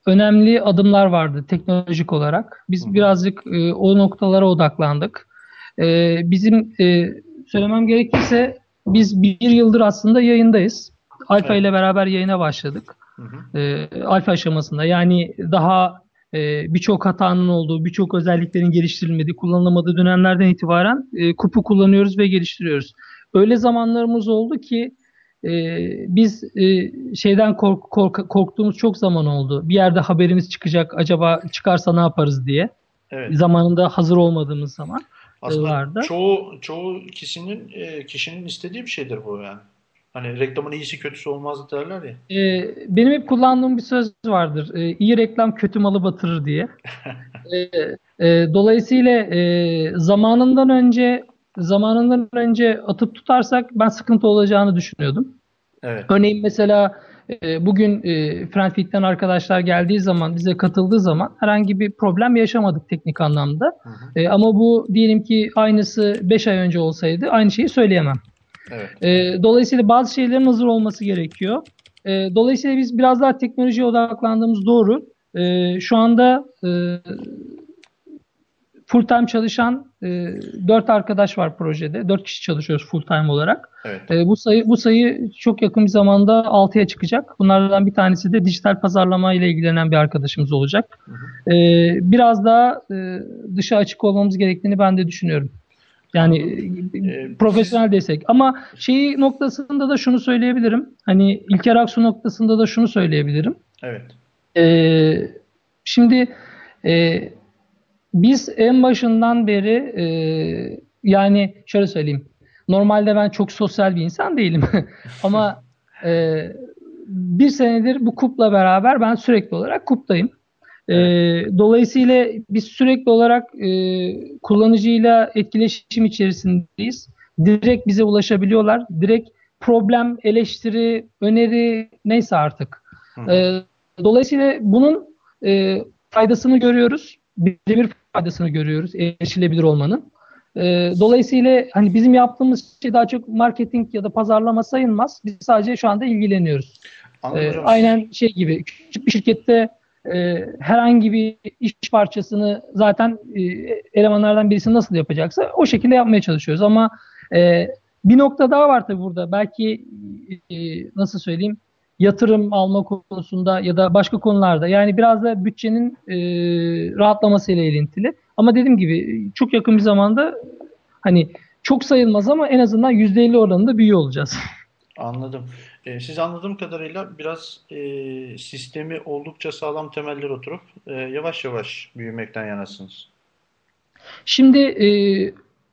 önemli adımlar vardı teknolojik olarak. Biz birazcık e, o noktalara odaklandık. E, bizim e, söylemem gerekirse biz bir yıldır aslında yayındayız. Alfa Evet. ile beraber yayına başladık. E, alfa aşamasında yani daha e, birçok hatanın olduğu, birçok özelliklerin geliştirilmediği, kullanılamadığı dönemlerden itibaren e, kupu kullanıyoruz ve geliştiriyoruz. Öyle zamanlarımız oldu ki e, biz e, şeyden kork, kork- korktuğumuz çok zaman oldu. Bir yerde haberimiz çıkacak, acaba çıkarsa ne yaparız diye. Evet. Zamanında hazır olmadığımız zaman. Aslında vardı. çoğu çoğu kişinin e, kişinin istediği bir şeydir bu yani. Hani reklamın iyisi kötüsü olmaz derler ya. E, benim hep kullandığım bir söz vardır. E, iyi reklam kötü malı batırır diye. E, e, dolayısıyla e, zamanından önce zamanından önce atıp tutarsak ben sıkıntı olacağını düşünüyordum. Evet. Örneğin mesela e, bugün e, arkadaşlar geldiği zaman, bize katıldığı zaman herhangi bir problem yaşamadık teknik anlamda. E, ama bu diyelim ki aynısı 5 ay önce olsaydı aynı şeyi söyleyemem. Evet. E, dolayısıyla bazı şeylerin hazır olması gerekiyor. E, dolayısıyla biz biraz daha teknolojiye odaklandığımız doğru. E, şu anda e, full time çalışan e, 4 arkadaş var projede. 4 kişi çalışıyoruz full time olarak. Evet. E, bu sayı bu sayı çok yakın bir zamanda 6'ya çıkacak. Bunlardan bir tanesi de dijital pazarlama ile ilgilenen bir arkadaşımız olacak. E, biraz daha e, dışa açık olmamız gerektiğini ben de düşünüyorum. Yani e, Ee, profesyonel destek. Ama şeyi noktasında da şunu söyleyebilirim. Hani İlker Aksu noktasında da şunu söyleyebilirim. Evet. Ee, şimdi e, biz en başından beri e, yani şöyle söyleyeyim. Normalde ben çok sosyal bir insan değilim. Ama e, bir senedir bu kupla beraber ben sürekli olarak kuptayım. E, dolayısıyla biz sürekli olarak e, kullanıcıyla etkileşim içerisindeyiz. Direkt bize ulaşabiliyorlar. Direkt problem, eleştiri, öneri neyse artık. Hı. E, dolayısıyla bunun e, faydasını görüyoruz. Birebir faydasını görüyoruz erişilebilir olmanın. E, dolayısıyla hani bizim yaptığımız şey daha çok marketing ya da pazarlama sayılmaz. Biz sadece şu anda ilgileniyoruz. Anladım E, aynen şey gibi küçük bir şirkette e, herhangi bir iş parçasını zaten e, elemanlardan birisi nasıl yapacaksa o şekilde yapmaya çalışıyoruz. Ama e, bir nokta daha var tabii burada. Belki e, nasıl söyleyeyim yatırım alma konusunda ya da başka konularda. Yani biraz da bütçenin e, rahatlamasıyla ilintili. Ama dediğim gibi çok yakın bir zamanda hani çok sayılmaz ama en azından %50 oranında büyüyor olacağız. Anladım. E, siz anladığım kadarıyla biraz e, sistemi oldukça sağlam temeller oturup e, yavaş yavaş büyümekten yanasınız. Şimdi e,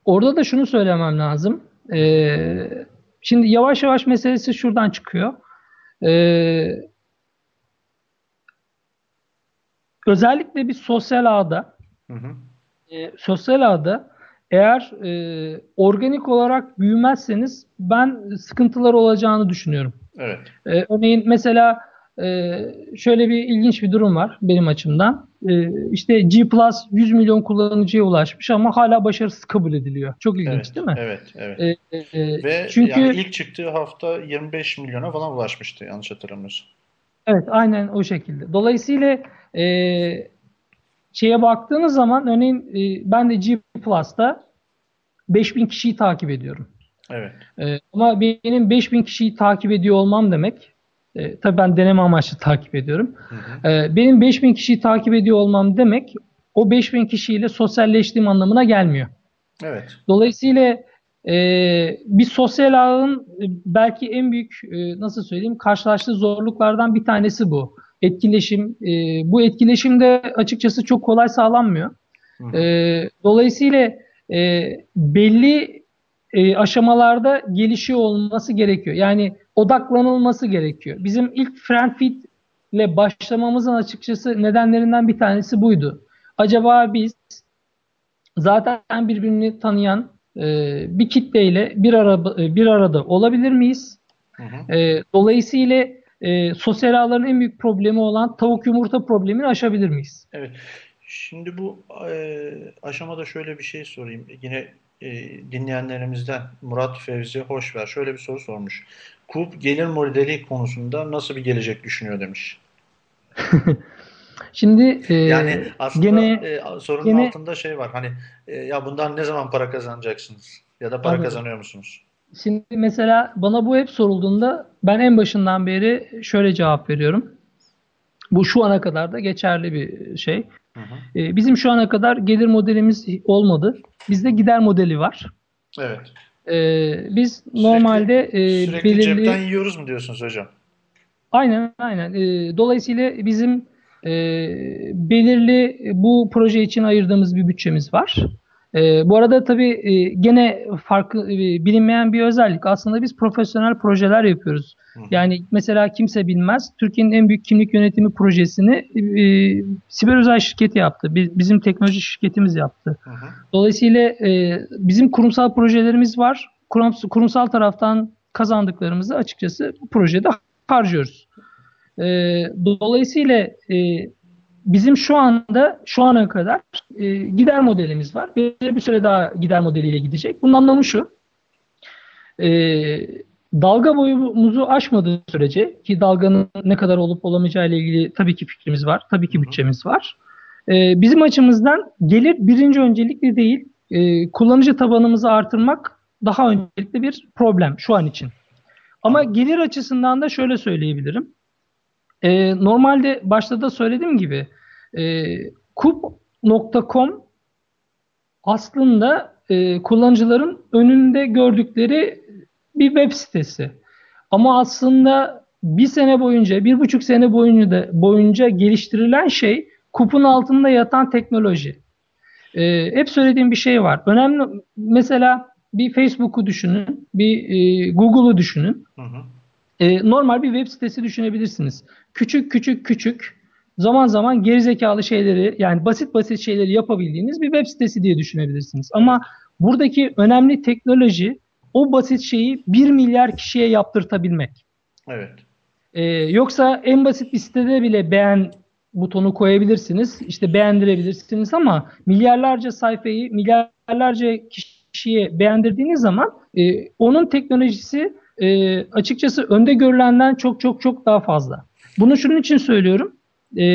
orada da şunu söylemem lazım. E, şimdi yavaş yavaş meselesi şuradan çıkıyor. E, özellikle bir sosyal ağda Hı hı. e, sosyal ağda eğer e, organik olarak büyümezseniz ben sıkıntılar olacağını düşünüyorum. Evet. E, örneğin mesela e, şöyle bir ilginç bir durum var benim açımdan. E, işte G Plus 100 milyon kullanıcıya ulaşmış ama hala başarısız kabul ediliyor. Çok ilginç Evet. değil mi? Evet. Evet. E, e, Ve çünkü yani ilk çıktığı hafta 25 milyona falan ulaşmıştı yanlış hatırlamıyorsam. Evet, aynen o şekilde. Dolayısıyla e, şeye baktığınız zaman örneğin e, ben de G Plus'ta 5000 kişiyi takip ediyorum. Evet. E, ama benim 5000 kişiyi takip ediyor olmam demek, e, tabii ben deneme amaçlı takip ediyorum. Hı hı. E, benim 5000 kişiyi takip ediyor olmam demek, o 5000 kişiyle sosyalleştiğim anlamına gelmiyor. Evet. Dolayısıyla e, bir sosyal ağın e, belki en büyük e, nasıl söyleyeyim karşılaştığı zorluklardan bir tanesi bu. Etkileşim. E, bu etkileşim de açıkçası çok kolay sağlanmıyor. E, dolayısıyla e, belli e, aşamalarda gelişiyor olması gerekiyor. Yani odaklanılması gerekiyor. Bizim ilk Friendfeed ile başlamamızın açıkçası nedenlerinden bir tanesi buydu. Acaba biz zaten birbirini tanıyan e, bir kitleyle bir arada bir arada olabilir miyiz? Hı hı. E, dolayısıyla e, sosyal ağların en büyük problemi olan tavuk yumurta problemini aşabilir miyiz? Evet. Şimdi bu e, aşamada şöyle bir şey sorayım. Yine e, dinleyenlerimizden Murat Fevzi Hoşver şöyle bir soru sormuş. KUP gelir modeli konusunda nasıl bir gelecek düşünüyor demiş. Şimdi e, Yani aslında gene e, sorunun gene- altında şey var. Hani e, ya bundan ne zaman para kazanacaksınız? Ya da para Tabii. kazanıyor musunuz? Şimdi mesela bana bu hep sorulduğunda ben en başından beri şöyle cevap veriyorum. Bu şu ana kadar da geçerli bir şey. Hı hı. Ee, Bizim şu ana kadar gelir modelimiz olmadı. Bizde gider modeli var. Evet. Ee, Biz normalde e, Sürekli belirli cepten yiyoruz mu diyorsunuz hocam? Aynen aynen. Ee, dolayısıyla bizim e, belirli bu proje için ayırdığımız bir bütçemiz var. Ee, bu arada tabii e, gene farklı e, bilinmeyen bir özellik. Aslında biz profesyonel projeler yapıyoruz. Hı. Yani mesela kimse bilmez. Türkiye'nin en büyük kimlik yönetimi projesini e, Siber Özel şirketi yaptı. Bi- Bizim teknoloji şirketimiz yaptı. Hı hı. Dolayısıyla e, bizim kurumsal projelerimiz var. Kurum, kurumsal taraftan kazandıklarımızı açıkçası bu projede harcıyoruz. E, dolayısıyla e, bizim şu anda şu ana kadar e, gider modelimiz var. Belirli bir süre daha gider modeliyle gidecek. Bunun anlamı şu. E, dalga boyumuzu aşmadığı sürece ki dalganın ne kadar olup olamayacağı ile ilgili tabii ki fikrimiz var. Tabii ki bütçemiz var. E, bizim açımızdan gelir birinci öncelikli değil. E, kullanıcı tabanımızı artırmak daha öncelikli bir problem şu an için. Ama gelir açısından da şöyle söyleyebilirim. E, normalde başta da söylediğim gibi e, kup.com aslında e, kullanıcıların önünde gördükleri bir web sitesi. Ama aslında bir sene boyunca, bir buçuk sene boyunca, da, boyunca geliştirilen şey kupun altında yatan teknoloji. E, hep söylediğim bir şey var. Önemli mesela bir Facebook'u düşünün, bir e, Google'u düşünün. Hı hı. E, normal bir web sitesi düşünebilirsiniz. Küçük küçük küçük zaman zaman gerizekalı şeyleri yani basit basit şeyleri yapabildiğiniz bir web sitesi diye düşünebilirsiniz. Ama buradaki önemli teknoloji o basit şeyi 1 milyar kişiye yaptırtabilmek. Evet. Ee, yoksa en basit bir sitede bile beğen butonu koyabilirsiniz. işte beğendirebilirsiniz ama milyarlarca sayfayı milyarlarca kişiye beğendirdiğiniz zaman e, onun teknolojisi e, açıkçası önde görülenden çok çok çok daha fazla. Bunu şunun için söylüyorum. E,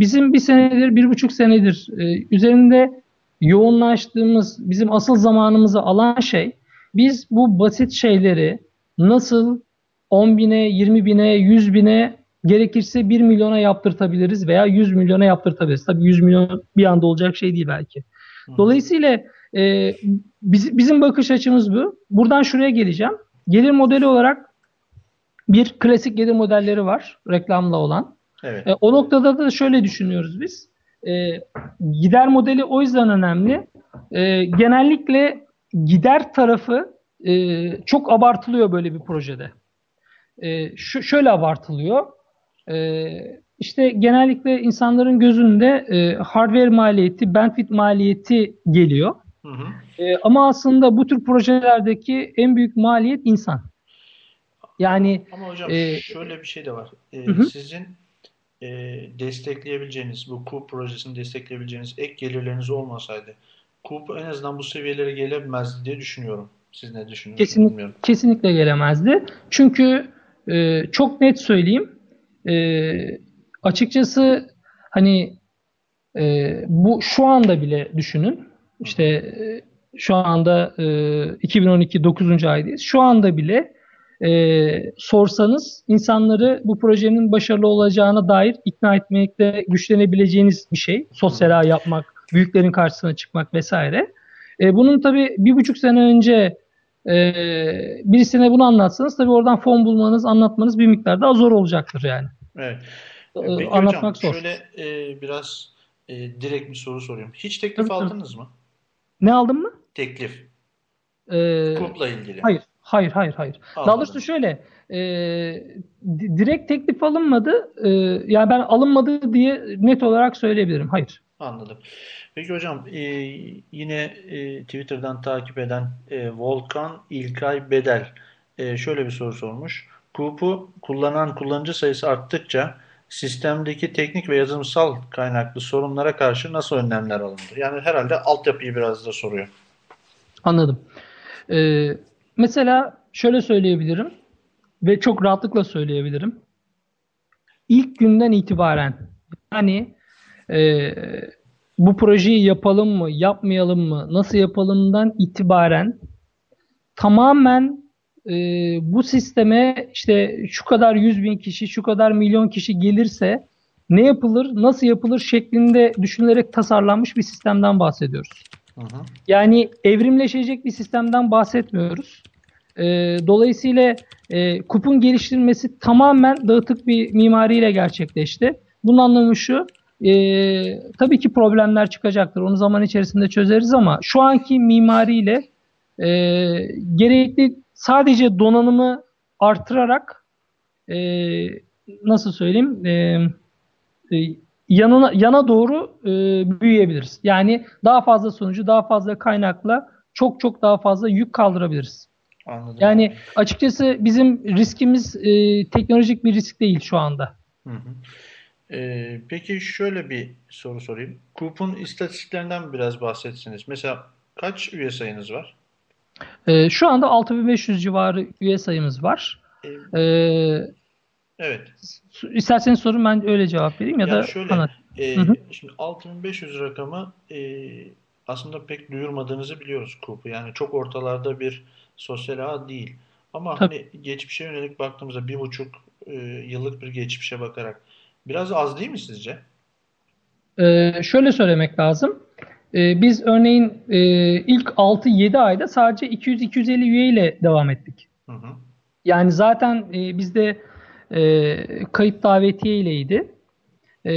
bizim bir senedir, bir buçuk senedir e, üzerinde yoğunlaştığımız, bizim asıl zamanımızı alan şey, biz bu basit şeyleri nasıl 10 bine, 20 bine, 100 bine gerekirse 1 milyona yaptırtabiliriz veya 100 milyona yaptırtabiliriz. Tabii 100 milyon bir anda olacak şey değil belki. Dolayısıyla e, biz, bizim bakış açımız bu. Buradan şuraya geleceğim. Gelir modeli olarak bir klasik gelir modelleri var reklamla olan. Evet. E, o noktada da şöyle düşünüyoruz biz. E, gider modeli o yüzden önemli. E, genellikle gider tarafı e, çok abartılıyor böyle bir projede. E, şu şöyle abartılıyor. E, işte genellikle insanların gözünde e, hardware maliyeti, bandwidth maliyeti geliyor. Hı hı. E, ama aslında bu tür projelerdeki en büyük maliyet insan. Yani Ama hocam e, şöyle bir şey de var. E, hı. Sizin e, destekleyebileceğiniz, bu KUP projesini destekleyebileceğiniz ek gelirleriniz olmasaydı KUP en azından bu seviyelere gelemezdi diye düşünüyorum. Siz ne düşünüyorsunuz Kesin, bilmiyorum. kesinlikle gelemezdi. Çünkü e, çok net söyleyeyim. E, açıkçası hani e, bu şu anda bile düşünün. İşte e, şu anda e, 2012 9. aydayız. Şu anda bile e, sorsanız insanları bu projenin başarılı olacağına dair ikna etmekte güçlenebileceğiniz bir şey. Sosyal ağ yapmak, büyüklerin karşısına çıkmak vesaire. E, bunun tabii bir buçuk sene önce e, birisine bunu anlatsanız tabii oradan fon bulmanız, anlatmanız bir miktar daha zor olacaktır yani. Evet. E, Peki anlatmak hocam zor. şöyle e, biraz e, direkt bir soru sorayım. Hiç teklif Tabii, tabii. aldınız mı? Ne aldın mı? Teklif. E, KUP'la ilgili. hayır, hayır, hayır, hayır. Daha Anladım. doğrusu şöyle, e, di- direkt teklif alınmadı. E, yani ben alınmadı diye net olarak söyleyebilirim. Hayır. Anladım. Peki hocam e, yine e, Twitter'dan takip eden e, Volkan İlkay Bedel e, şöyle bir soru sormuş. KUP'u kullanan kullanıcı sayısı arttıkça sistemdeki teknik ve yazılımsal kaynaklı sorunlara karşı nasıl önlemler alındı? Yani herhalde altyapıyı biraz da soruyor. Anladım. Ee, mesela şöyle söyleyebilirim ve çok rahatlıkla söyleyebilirim. İlk günden itibaren yani e, bu projeyi yapalım mı, yapmayalım mı, nasıl yapalımdan itibaren tamamen e, bu sisteme işte şu kadar yüz bin kişi, şu kadar milyon kişi gelirse ne yapılır, nasıl yapılır şeklinde düşünülerek tasarlanmış bir sistemden bahsediyoruz. Hı. Yani evrimleşecek bir sistemden bahsetmiyoruz. Ee, dolayısıyla e, KUP'un geliştirilmesi tamamen dağıtık bir mimariyle gerçekleşti. Bunun anlamı şu, e, tabii ki problemler çıkacaktır. Onu zaman içerisinde çözeriz ama şu anki mimariyle e, gerekli sadece donanımı artırarak e, nasıl söyleyeyim e, e, yanına yana doğru e, büyüyebiliriz. Yani daha fazla sonucu daha fazla kaynakla çok çok daha fazla yük kaldırabiliriz. Anladım. Yani açıkçası bizim riskimiz e, teknolojik bir risk değil şu anda. Hı hı. E, peki şöyle bir soru sorayım. KUP'un istatistiklerinden biraz bahsetsiniz. Mesela kaç üye sayınız var? E, şu anda 6500 civarı üye sayımız var. E, E, evet. isterseniz sorun ben öyle cevap vereyim ya Yani da şöyle, anlat. e, Hı hı. şimdi 6500 rakamı e, aslında pek duyurmadığınızı biliyoruz KUP'u. Yani çok ortalarda bir sosyal ağ değil. Ama Tabii. hani geçmişe yönelik baktığımızda bir buçuk e, yıllık bir geçmişe bakarak biraz az değil mi sizce? Ee, şöyle söylemek lazım. Ee, biz örneğin e, ilk 6-7 ayda sadece 200-250 üyeyle devam ettik. Hı hı. Yani zaten e, bizde e, kayıt davetiye ileydi. E,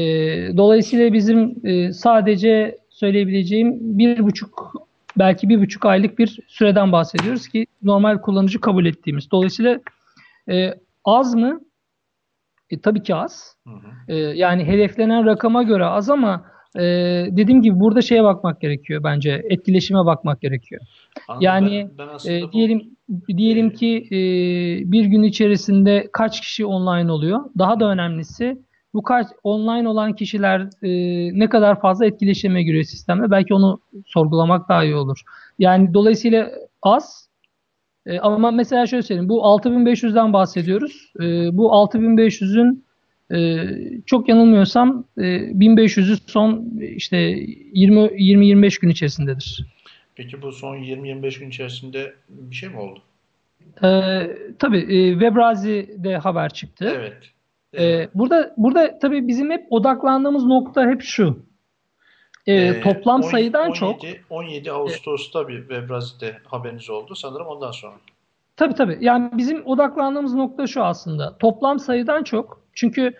dolayısıyla bizim e, sadece söyleyebileceğim bir buçuk belki bir buçuk aylık bir süreden bahsediyoruz ki normal kullanıcı kabul ettiğimiz. Dolayısıyla e, az mı? E, tabii ki az. Hı hı. E, yani hedeflenen rakama göre az ama e, dediğim gibi burada şeye bakmak gerekiyor bence. Etkileşime bakmak gerekiyor. Anladım. Yani ben, ben e, bu- diyelim diyelim ki e, bir gün içerisinde kaç kişi online oluyor? Daha da önemlisi bu kaç online olan kişiler e, ne kadar fazla etkileşime giriyor sistemde? Belki onu sorgulamak daha iyi olur. Yani dolayısıyla az e, ama mesela şöyle söyleyeyim. Bu 6500'den bahsediyoruz. E, bu 6500'ün e, çok yanılmıyorsam e, 1500'ü son işte 20 20-25 gün içerisindedir. Peki bu son 20-25 gün içerisinde bir şey mi oldu? Ee, tabii e, Webrazi'de haber çıktı. Evet. Ee, burada burada tabii bizim hep odaklandığımız nokta hep şu. Ee, Ee, toplam 17 sayıdan 17 çok 17 Ağustos'ta bir Webrazi'de haberiniz oldu. Sanırım ondan sonra. Tabii tabii yani bizim odaklandığımız nokta şu aslında. Toplam sayıdan çok. Çünkü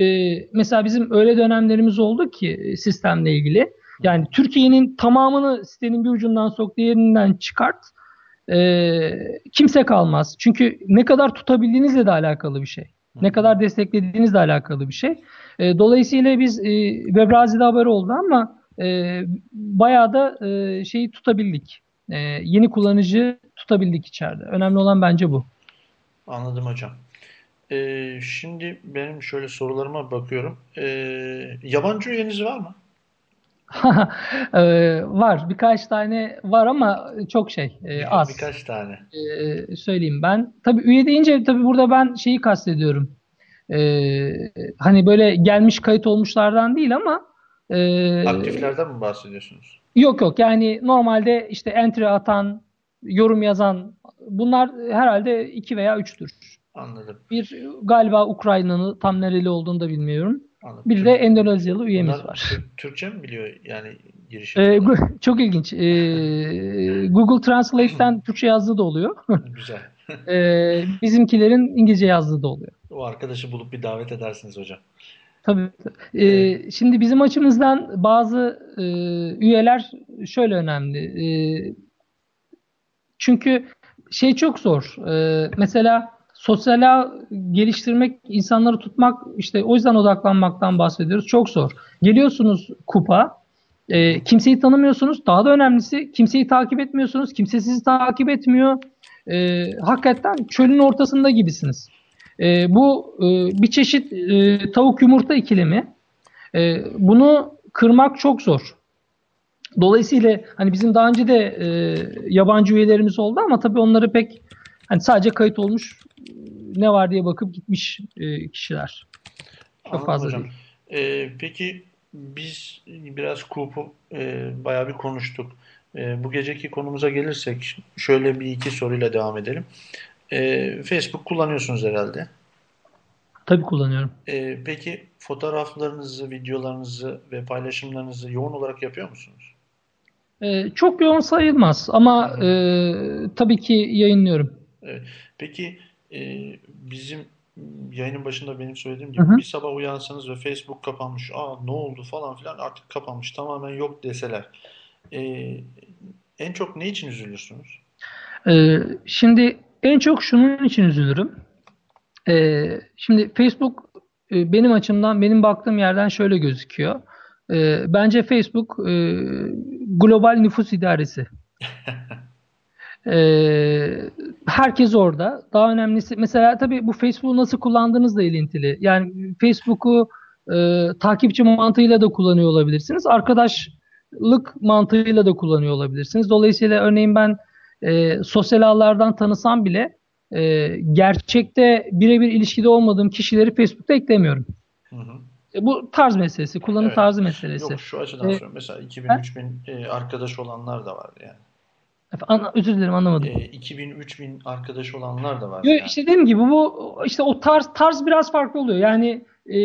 e, mesela bizim öyle dönemlerimiz oldu ki e, sistemle ilgili. Yani Türkiye'nin tamamını sitenin bir ucundan sok diğerinden çıkart. e, kimse kalmaz. Çünkü ne kadar tutabildiğinizle de alakalı bir şey. Ne kadar desteklediğinizle alakalı bir şey. E, dolayısıyla biz e, Webrazi'de haber oldu ama e, bayağı da e, şeyi tutabildik. E, yeni kullanıcı tutabildik içeride. Önemli olan bence bu. Anladım hocam. Ee, şimdi benim şöyle sorularıma bakıyorum. Ee, yabancı üyeniz var mı? E, var. Birkaç tane var ama çok şey. e, Birka- az. Birkaç tane. e, söyleyeyim ben. Tabii üye deyince tabii burada ben şeyi kastediyorum. E, hani böyle gelmiş kayıt olmuşlardan değil ama e, Aktiflerden mi bahsediyorsunuz? Yok yok yani normalde işte entry atan, yorum yazan bunlar herhalde iki veya üçtür. Anladım. Bir galiba Ukraynalı tam nereli olduğunu da bilmiyorum. Anladım. Bir de Endonezyalı üyemiz Bunlar var. Tür- Türkçe mi biliyor yani giriş E, yapıyorlar? gu- çok ilginç. E, Google Translate'ten Türkçe yazdığı da oluyor. Güzel. E, bizimkilerin İngilizce yazdığı da oluyor. O arkadaşı bulup bir davet edersiniz hocam. Tabii. Ee, şimdi bizim açımızdan bazı e, üyeler şöyle önemli. E, çünkü şey çok zor. E, mesela sosyal ağ geliştirmek, insanları tutmak, işte o yüzden odaklanmaktan bahsediyoruz. Çok zor. Geliyorsunuz kupa, e, kimseyi tanımıyorsunuz. Daha da önemlisi kimseyi takip etmiyorsunuz. Kimse sizi takip etmiyor. E, hakikaten çölün ortasında gibisiniz. E, bu e, bir çeşit e, tavuk yumurta ikilemi. E, bunu kırmak çok zor. Dolayısıyla hani bizim daha önce de e, yabancı üyelerimiz oldu ama tabii onları pek hani sadece kayıt olmuş e, ne var diye bakıp gitmiş e, kişiler. Çok Anladım fazla hocam. değil. Ee, peki biz biraz Coop'u e, bayağı bir konuştuk. E, bu geceki konumuza gelirsek şöyle bir iki soruyla devam edelim. E, Facebook kullanıyorsunuz herhalde. Tabii kullanıyorum. E, peki fotoğraflarınızı, videolarınızı ve paylaşımlarınızı yoğun olarak yapıyor musunuz? E, çok yoğun sayılmaz ama e, tabii ki yayınlıyorum. Evet. Peki e, bizim yayının başında benim söylediğim gibi hı. bir sabah uyansanız ve Facebook kapanmış, aa ne oldu falan filan artık kapanmış, tamamen yok deseler. e, en çok ne için üzülürsünüz? Ee, şimdi en çok şunun için üzülürüm. Ee, şimdi Facebook e, benim açımdan, benim baktığım yerden şöyle gözüküyor. Ee, bence Facebook e, global nüfus idaresi. Ee, herkes orada. Daha önemlisi mesela tabii bu Facebook'u nasıl kullandığınızla ilintili. Yani Facebook'u e, takipçi mantığıyla da kullanıyor olabilirsiniz. Arkadaşlık mantığıyla da kullanıyor olabilirsiniz. Dolayısıyla örneğin ben e, sosyal ağlardan tanısam bile e, gerçekte birebir ilişkide olmadığım kişileri Facebook'ta eklemiyorum. Hı hı. E, bu tarz meselesi, kullanım Evet. tarzı meselesi. Yok şu açıdan E, söylüyorum. Mesela 2000-3000 e, arkadaş olanlar da var yani. Ana- özür dilerim anlamadım. E, 2000-3000 arkadaş olanlar da var Yo, yani. işte dediğim gibi bu işte o tarz tarz biraz farklı oluyor. Yani e,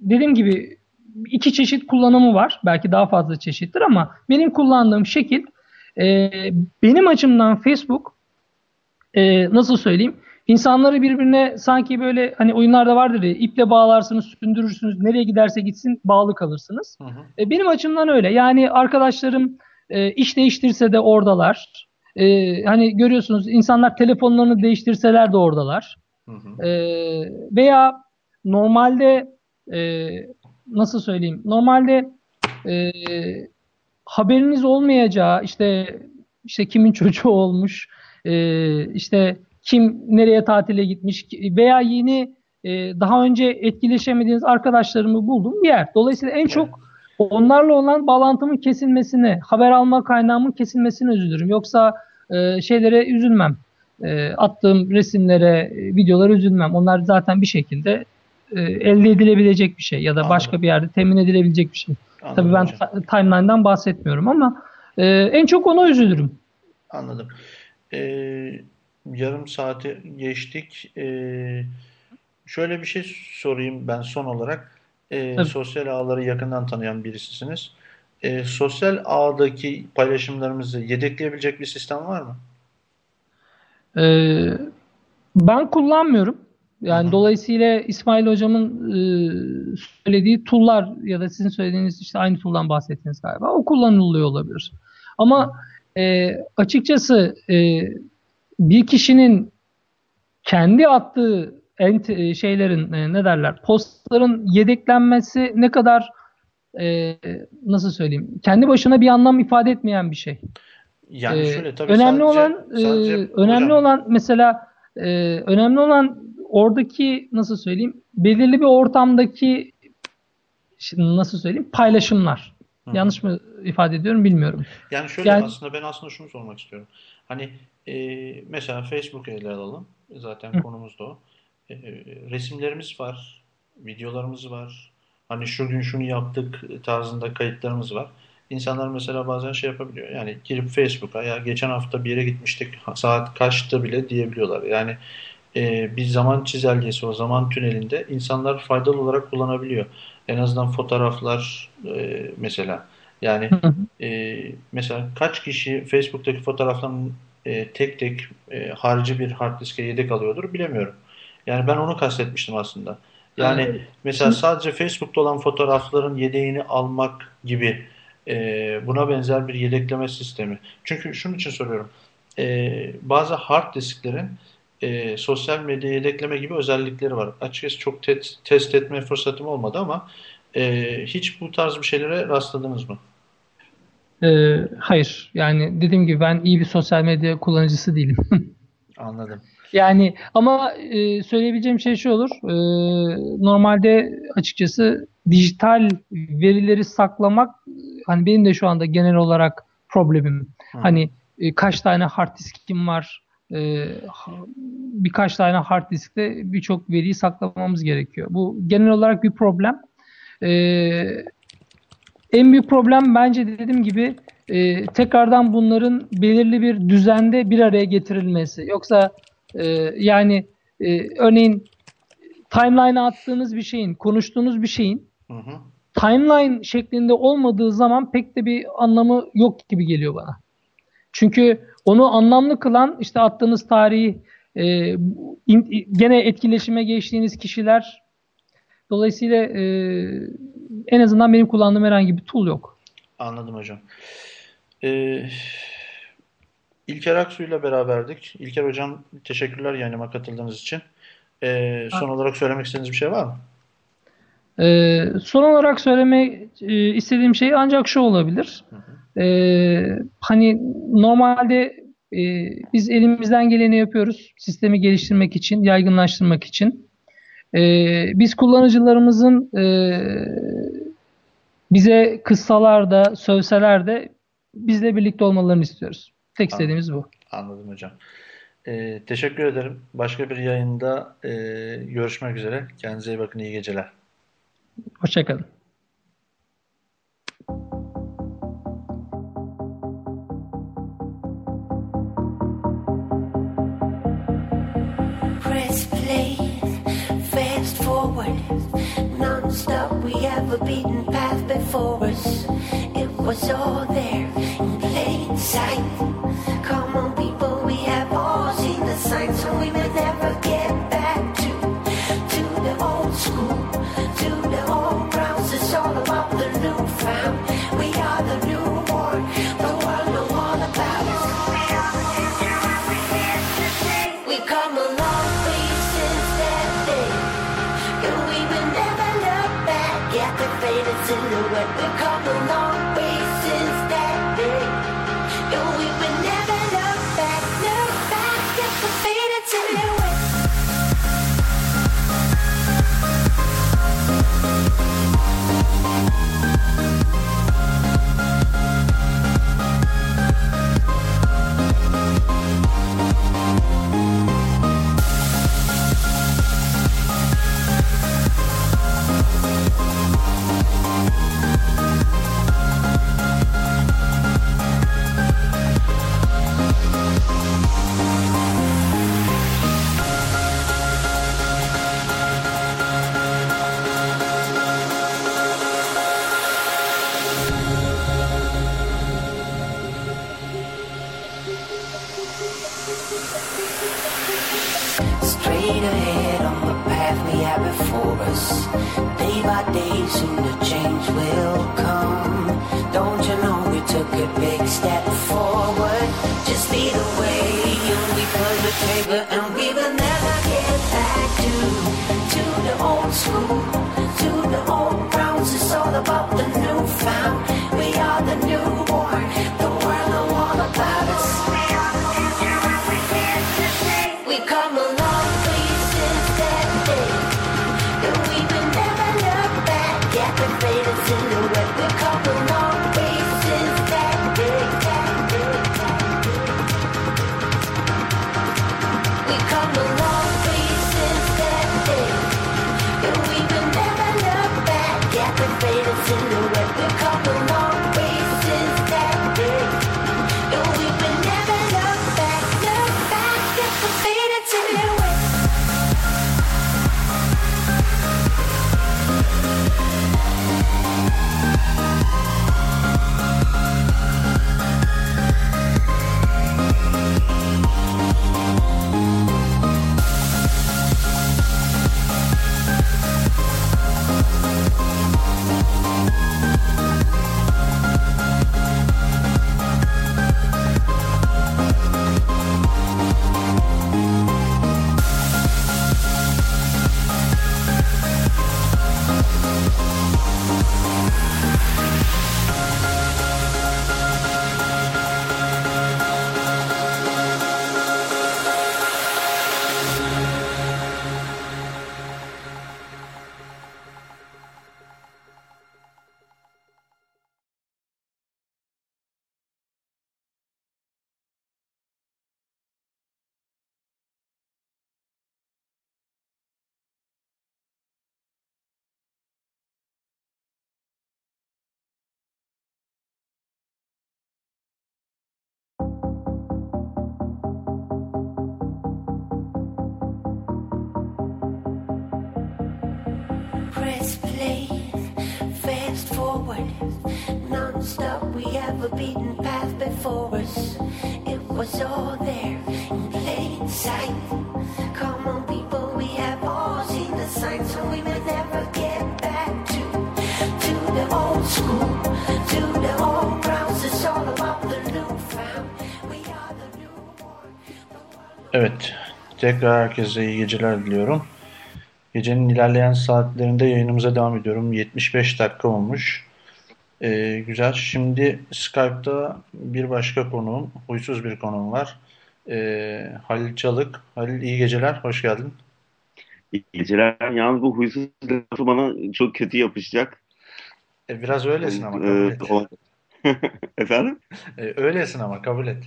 dediğim gibi iki çeşit kullanımı var. Belki daha fazla çeşittir ama benim kullandığım şekil e, benim açımdan Facebook e, nasıl söyleyeyim? İnsanları birbirine sanki böyle hani oyunlarda vardır ya iple bağlarsınız, sündürürsünüz. Nereye giderse gitsin bağlı kalırsınız. Hı hı. E, benim açımdan öyle. Yani arkadaşlarım e, iş değiştirse de oradalar. E, hani görüyorsunuz insanlar telefonlarını değiştirseler de oradalar. Hı hı. E, veya normalde e, nasıl söyleyeyim? Normalde e, haberiniz olmayacağı işte işte kimin çocuğu olmuş, e, işte kim nereye tatile gitmiş veya yeni e, daha önce etkileşemediğiniz arkadaşlarımı bulduğum bir yer. Dolayısıyla en çok onlarla olan bağlantımın kesilmesine, haber alma kaynağımın kesilmesine üzülürüm. Yoksa e, şeylere üzülmem. E, attığım resimlere, e, videolara üzülmem. Onlar zaten bir şekilde e, elde edilebilecek bir şey ya da başka bir yerde temin edilebilecek bir şey. Anladım Tabii ben hocam. timeline'dan bahsetmiyorum ama e, en çok ona üzülürüm. Anladım. Ee, yarım saati geçtik. Ee, şöyle bir şey sorayım ben son olarak. Ee, Tabii. sosyal ağları yakından tanıyan birisisiniz. Ee, sosyal ağdaki paylaşımlarımızı yedekleyebilecek bir sistem var mı? Ee, ben kullanmıyorum. Yani Hı hı. dolayısıyla İsmail hocamın e, söylediği tool'lar ya da sizin söylediğiniz işte aynı tool'dan bahsettiniz galiba. O kullanılıyor olabilir. Ama e, açıkçası e, bir kişinin kendi attığı ent- e, şeylerin e, ne derler postların yedeklenmesi ne kadar e, nasıl söyleyeyim kendi başına bir anlam ifade etmeyen bir şey. Yani Ee, şöyle tabii önemli sadece, olan e, sadece önemli hocam, olan mesela e, önemli olan oradaki nasıl söyleyeyim belirli bir ortamdaki şimdi nasıl söyleyeyim paylaşımlar. Hı. Yanlış mı ifade ediyorum bilmiyorum. Yani şöyle Yani- aslında ben aslında şunu sormak istiyorum. Hani e, mesela Facebook'u ele alalım. Zaten Hı. konumuz da o. E, resimlerimiz var, videolarımız var. Hani şu gün şunu yaptık tarzında kayıtlarımız var. İnsanlar mesela bazen şey yapabiliyor. Yani girip Facebook'a ya geçen hafta bir yere gitmiştik saat kaçtı bile diyebiliyorlar. Yani e, bir zaman çizelgesi o zaman tünelinde insanlar faydalı olarak kullanabiliyor. En azından fotoğraflar e, mesela. Yani e, mesela kaç kişi Facebook'taki fotoğrafların e, tek tek e, harici bir hard diske yedek alıyordur bilemiyorum. Yani ben onu kastetmiştim aslında. Yani Evet. mesela sadece Facebook'ta olan fotoğrafların yedeğini almak gibi e, buna benzer bir yedekleme sistemi. Çünkü şunun için soruyorum. E, bazı hard disklerin e, sosyal medya yedekleme gibi özellikleri var. Açıkçası çok te- test etme fırsatım olmadı ama e, hiç bu tarz bir şeylere rastladınız mı? E, hayır yani dediğim gibi ben iyi bir sosyal medya kullanıcısı değilim. Anladım. Yani ama e, söyleyebileceğim şey şu olur. E, normalde açıkçası dijital verileri saklamak hani benim de şu anda genel olarak problemim. Hı. Hani e, kaç tane hard diskim var? E, birkaç tane hard diskte birçok veriyi saklamamız gerekiyor. Bu genel olarak bir problem. E, en büyük problem bence dediğim gibi e, tekrardan bunların belirli bir düzende bir araya getirilmesi. Yoksa e, yani e, örneğin timeline'a attığınız bir şeyin, konuştuğunuz bir şeyin Hı hı. timeline şeklinde olmadığı zaman pek de bir anlamı yok gibi geliyor bana. Çünkü onu anlamlı kılan işte attığınız tarihi e, in- gene etkileşime geçtiğiniz kişiler dolayısıyla e, en azından benim kullandığım herhangi bir tool yok. Anladım hocam. Ee, İlker Aksu ile beraberdik. İlker hocam teşekkürler yayınıma katıldığınız için. Ee, son olarak söylemek istediğiniz bir şey var mı? Ee, son olarak söylemek e, istediğim şey ancak şu olabilir. Ee, hani normalde e, biz elimizden geleni yapıyoruz sistemi geliştirmek için, yaygınlaştırmak için. Ee, biz kullanıcılarımızın e, bize kıssalar da, sövseler de bizle birlikte olmalarını istiyoruz. Tek istediğimiz bu. Anladım hocam. Ee, teşekkür ederim. Başka bir yayında e, görüşmek üzere. Kendinize iyi bakın. İyi geceler. Hoşçakalın. Non-stop. We have a beaten path before us. It was all there in plain sight. Come on, people, we have all seen the signs, so we will never get back a big step forward? Just lead the way, we pull the trigger, forward, non-stop. We have a beaten path before us. It was all there in plain sight. Come on, people, we have all seen the signs, so we will never get back to to the old school, Evet, tekrar herkese iyi geceler diliyorum. Gecenin ilerleyen saatlerinde yayınımıza devam ediyorum. 75 dakika olmuş. Ee, güzel. Şimdi Skype'da bir başka konuğum, huysuz bir konuğum var. Ee, Halil Çalık. Halil iyi geceler, hoş geldin. İyi geceler. Yalnız bu huysuz lafı bana çok kötü yapışacak. Ee, biraz öylesin ama kabul Ee, et. Efendim? Ee, öylesin ama kabul et.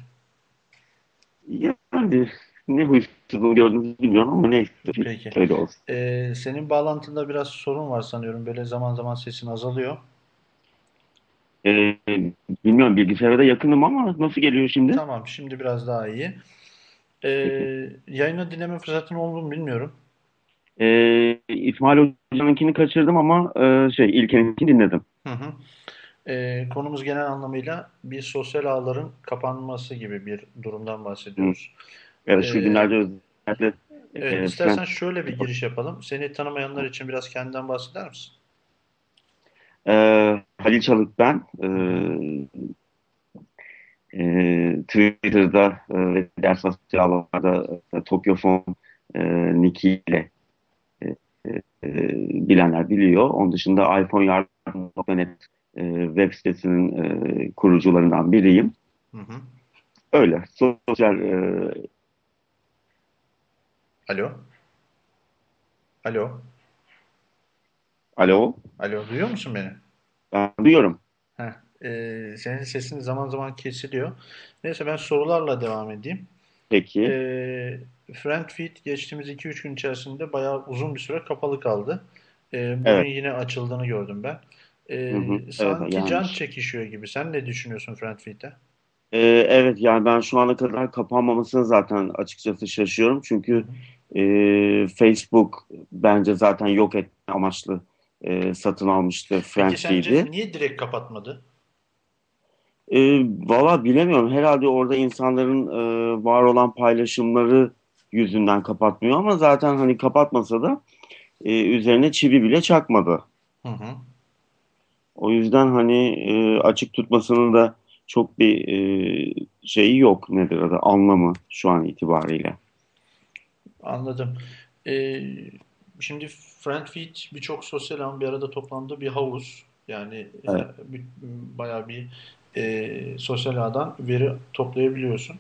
Yani ne huysuzluğu gördünüz bilmiyorum ama neyse. Peki. Öyle olsun. Ee, senin bağlantında biraz sorun var sanıyorum. Böyle zaman zaman sesin azalıyor. Ee, bilmiyorum bilgisayara da yakınım ama nasıl geliyor şimdi? Tamam, şimdi biraz daha iyi. Ee, yayını dinleme fırsatın oldu mu bilmiyorum. Ee, İsmail Hoca'nınkini kaçırdım ama e, şey İlker'inkini dinledim. Hı hı. Ee, konumuz genel anlamıyla bir sosyal ağların kapanması gibi bir durumdan bahsediyoruz. Evet şu Ee, günlerde özellikle Evet, e, istersen şöyle bir giriş yapalım. Seni tanımayanlar için biraz kendinden bahseder misin? Ee, Halil Çalık ben. Ee, e, Twitter'da e, ve diğer sosyal ağlarda e, Tokyo Phone e, nick ile e, e, bilenler biliyor. Onun dışında iPhone yardım.net e, web sitesinin e, kurucularından biriyim. Hı hı. Öyle. Sosyal e, Alo. Alo. Alo Alo duyuyor musun beni? ben duyuyorum. Heh, e, senin sesin zaman zaman kesiliyor. Neyse ben sorularla devam edeyim. Peki. E, Friendfeed geçtiğimiz 2-3 gün içerisinde bayağı uzun bir süre kapalı kaldı. E, bugün Evet. yine açıldığını gördüm ben. E, Hı hı, evet, sanki yani- can çekişiyor gibi. Sen ne düşünüyorsun Friendfeed'de? E, evet yani ben şu ana kadar kapanmamasına zaten açıkçası şaşıyorum. Çünkü e, Facebook bence zaten yok etme amaçlı e, satın almıştı Peki Friendfeed'i. sence niye direkt kapatmadı? E, valla bilemiyorum. Herhalde orada insanların e, var olan paylaşımları yüzünden kapatmıyor ama zaten hani kapatmasa da e, üzerine çivi bile çakmadı. Hı hı. O yüzden hani e, açık tutmasının da çok bir e, şeyi yok nedir adı anlamı şu an itibariyle. Anladım. Ee, şimdi Friendfeed birçok sosyal ağın bir arada toplandığı bir havuz. Yani Evet. e, bayağı bir e, sosyal ağdan veri toplayabiliyorsun.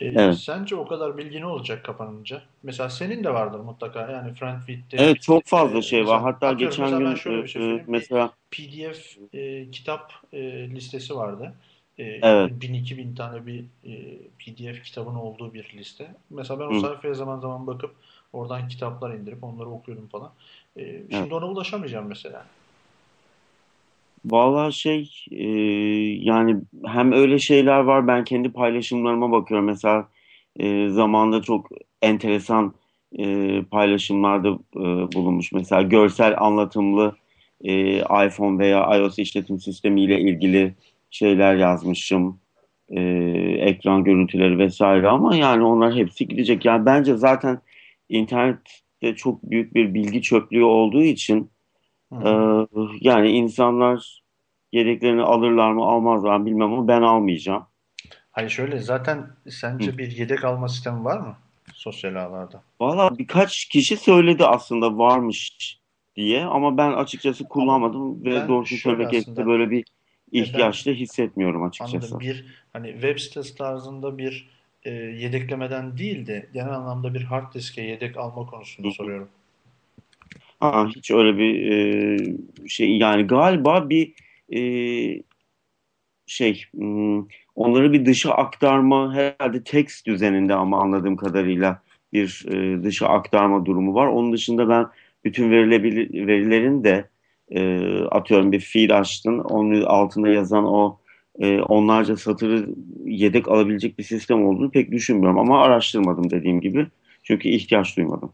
E, Evet. sence o kadar bilgi ne olacak kapanınca? Mesela senin de vardır mutlaka. Yani Friendfeed'de Evet çok fazla e, şey var. Hatta geçen mesela gün şöyle bir şey e, e, mesela PDF e, kitap e, listesi vardı. E, Evet. 1000-2000 tane bir e, PDF kitabın olduğu bir liste. Mesela ben o Hı. sayfaya zaman zaman bakıp oradan kitaplar indirip onları okuyordum falan. E, şimdi ona ulaşamayacağım mesela. Vallahi şey e, yani hem öyle şeyler var ben kendi paylaşımlarıma bakıyorum. Mesela e, zamanda çok enteresan e, paylaşımlarda e, bulunmuş. Mesela görsel anlatımlı e, iPhone veya iOS işletim sistemiyle ilgili şeyler yazmışım. E, ekran görüntüleri vesaire ama yani onlar hepsi gidecek. Yani bence zaten internette çok büyük bir bilgi çöplüğü olduğu için Hı. ee, yani insanlar yedeklerini alırlar mı almazlar mı bilmem ama ben almayacağım. Hayır şöyle zaten sence bir yedek alma sistemi var mı sosyal ağlarda? Valla birkaç kişi söyledi aslında varmış diye ama ben açıkçası kullanmadım ve ben doğrusunu şöyle böyle bir ben- ihtiyaç da hissetmiyorum açıkçası. Anladım. Bir hani web sitesi tarzında bir e, yedeklemeden değil de genel anlamda bir hard diske yedek alma konusunda soruyorum. Aa, hiç öyle bir e, şey yani galiba bir e, şey hmm, onları bir dışa aktarma herhalde text düzeninde ama anladığım kadarıyla bir e, dışa aktarma durumu var. Onun dışında ben bütün verilebilir, verilerin de e, atıyorum bir feed açtın onun altında yazan o e, onlarca satırı yedek alabilecek bir sistem olduğunu pek düşünmüyorum ama araştırmadım dediğim gibi çünkü ihtiyaç duymadım.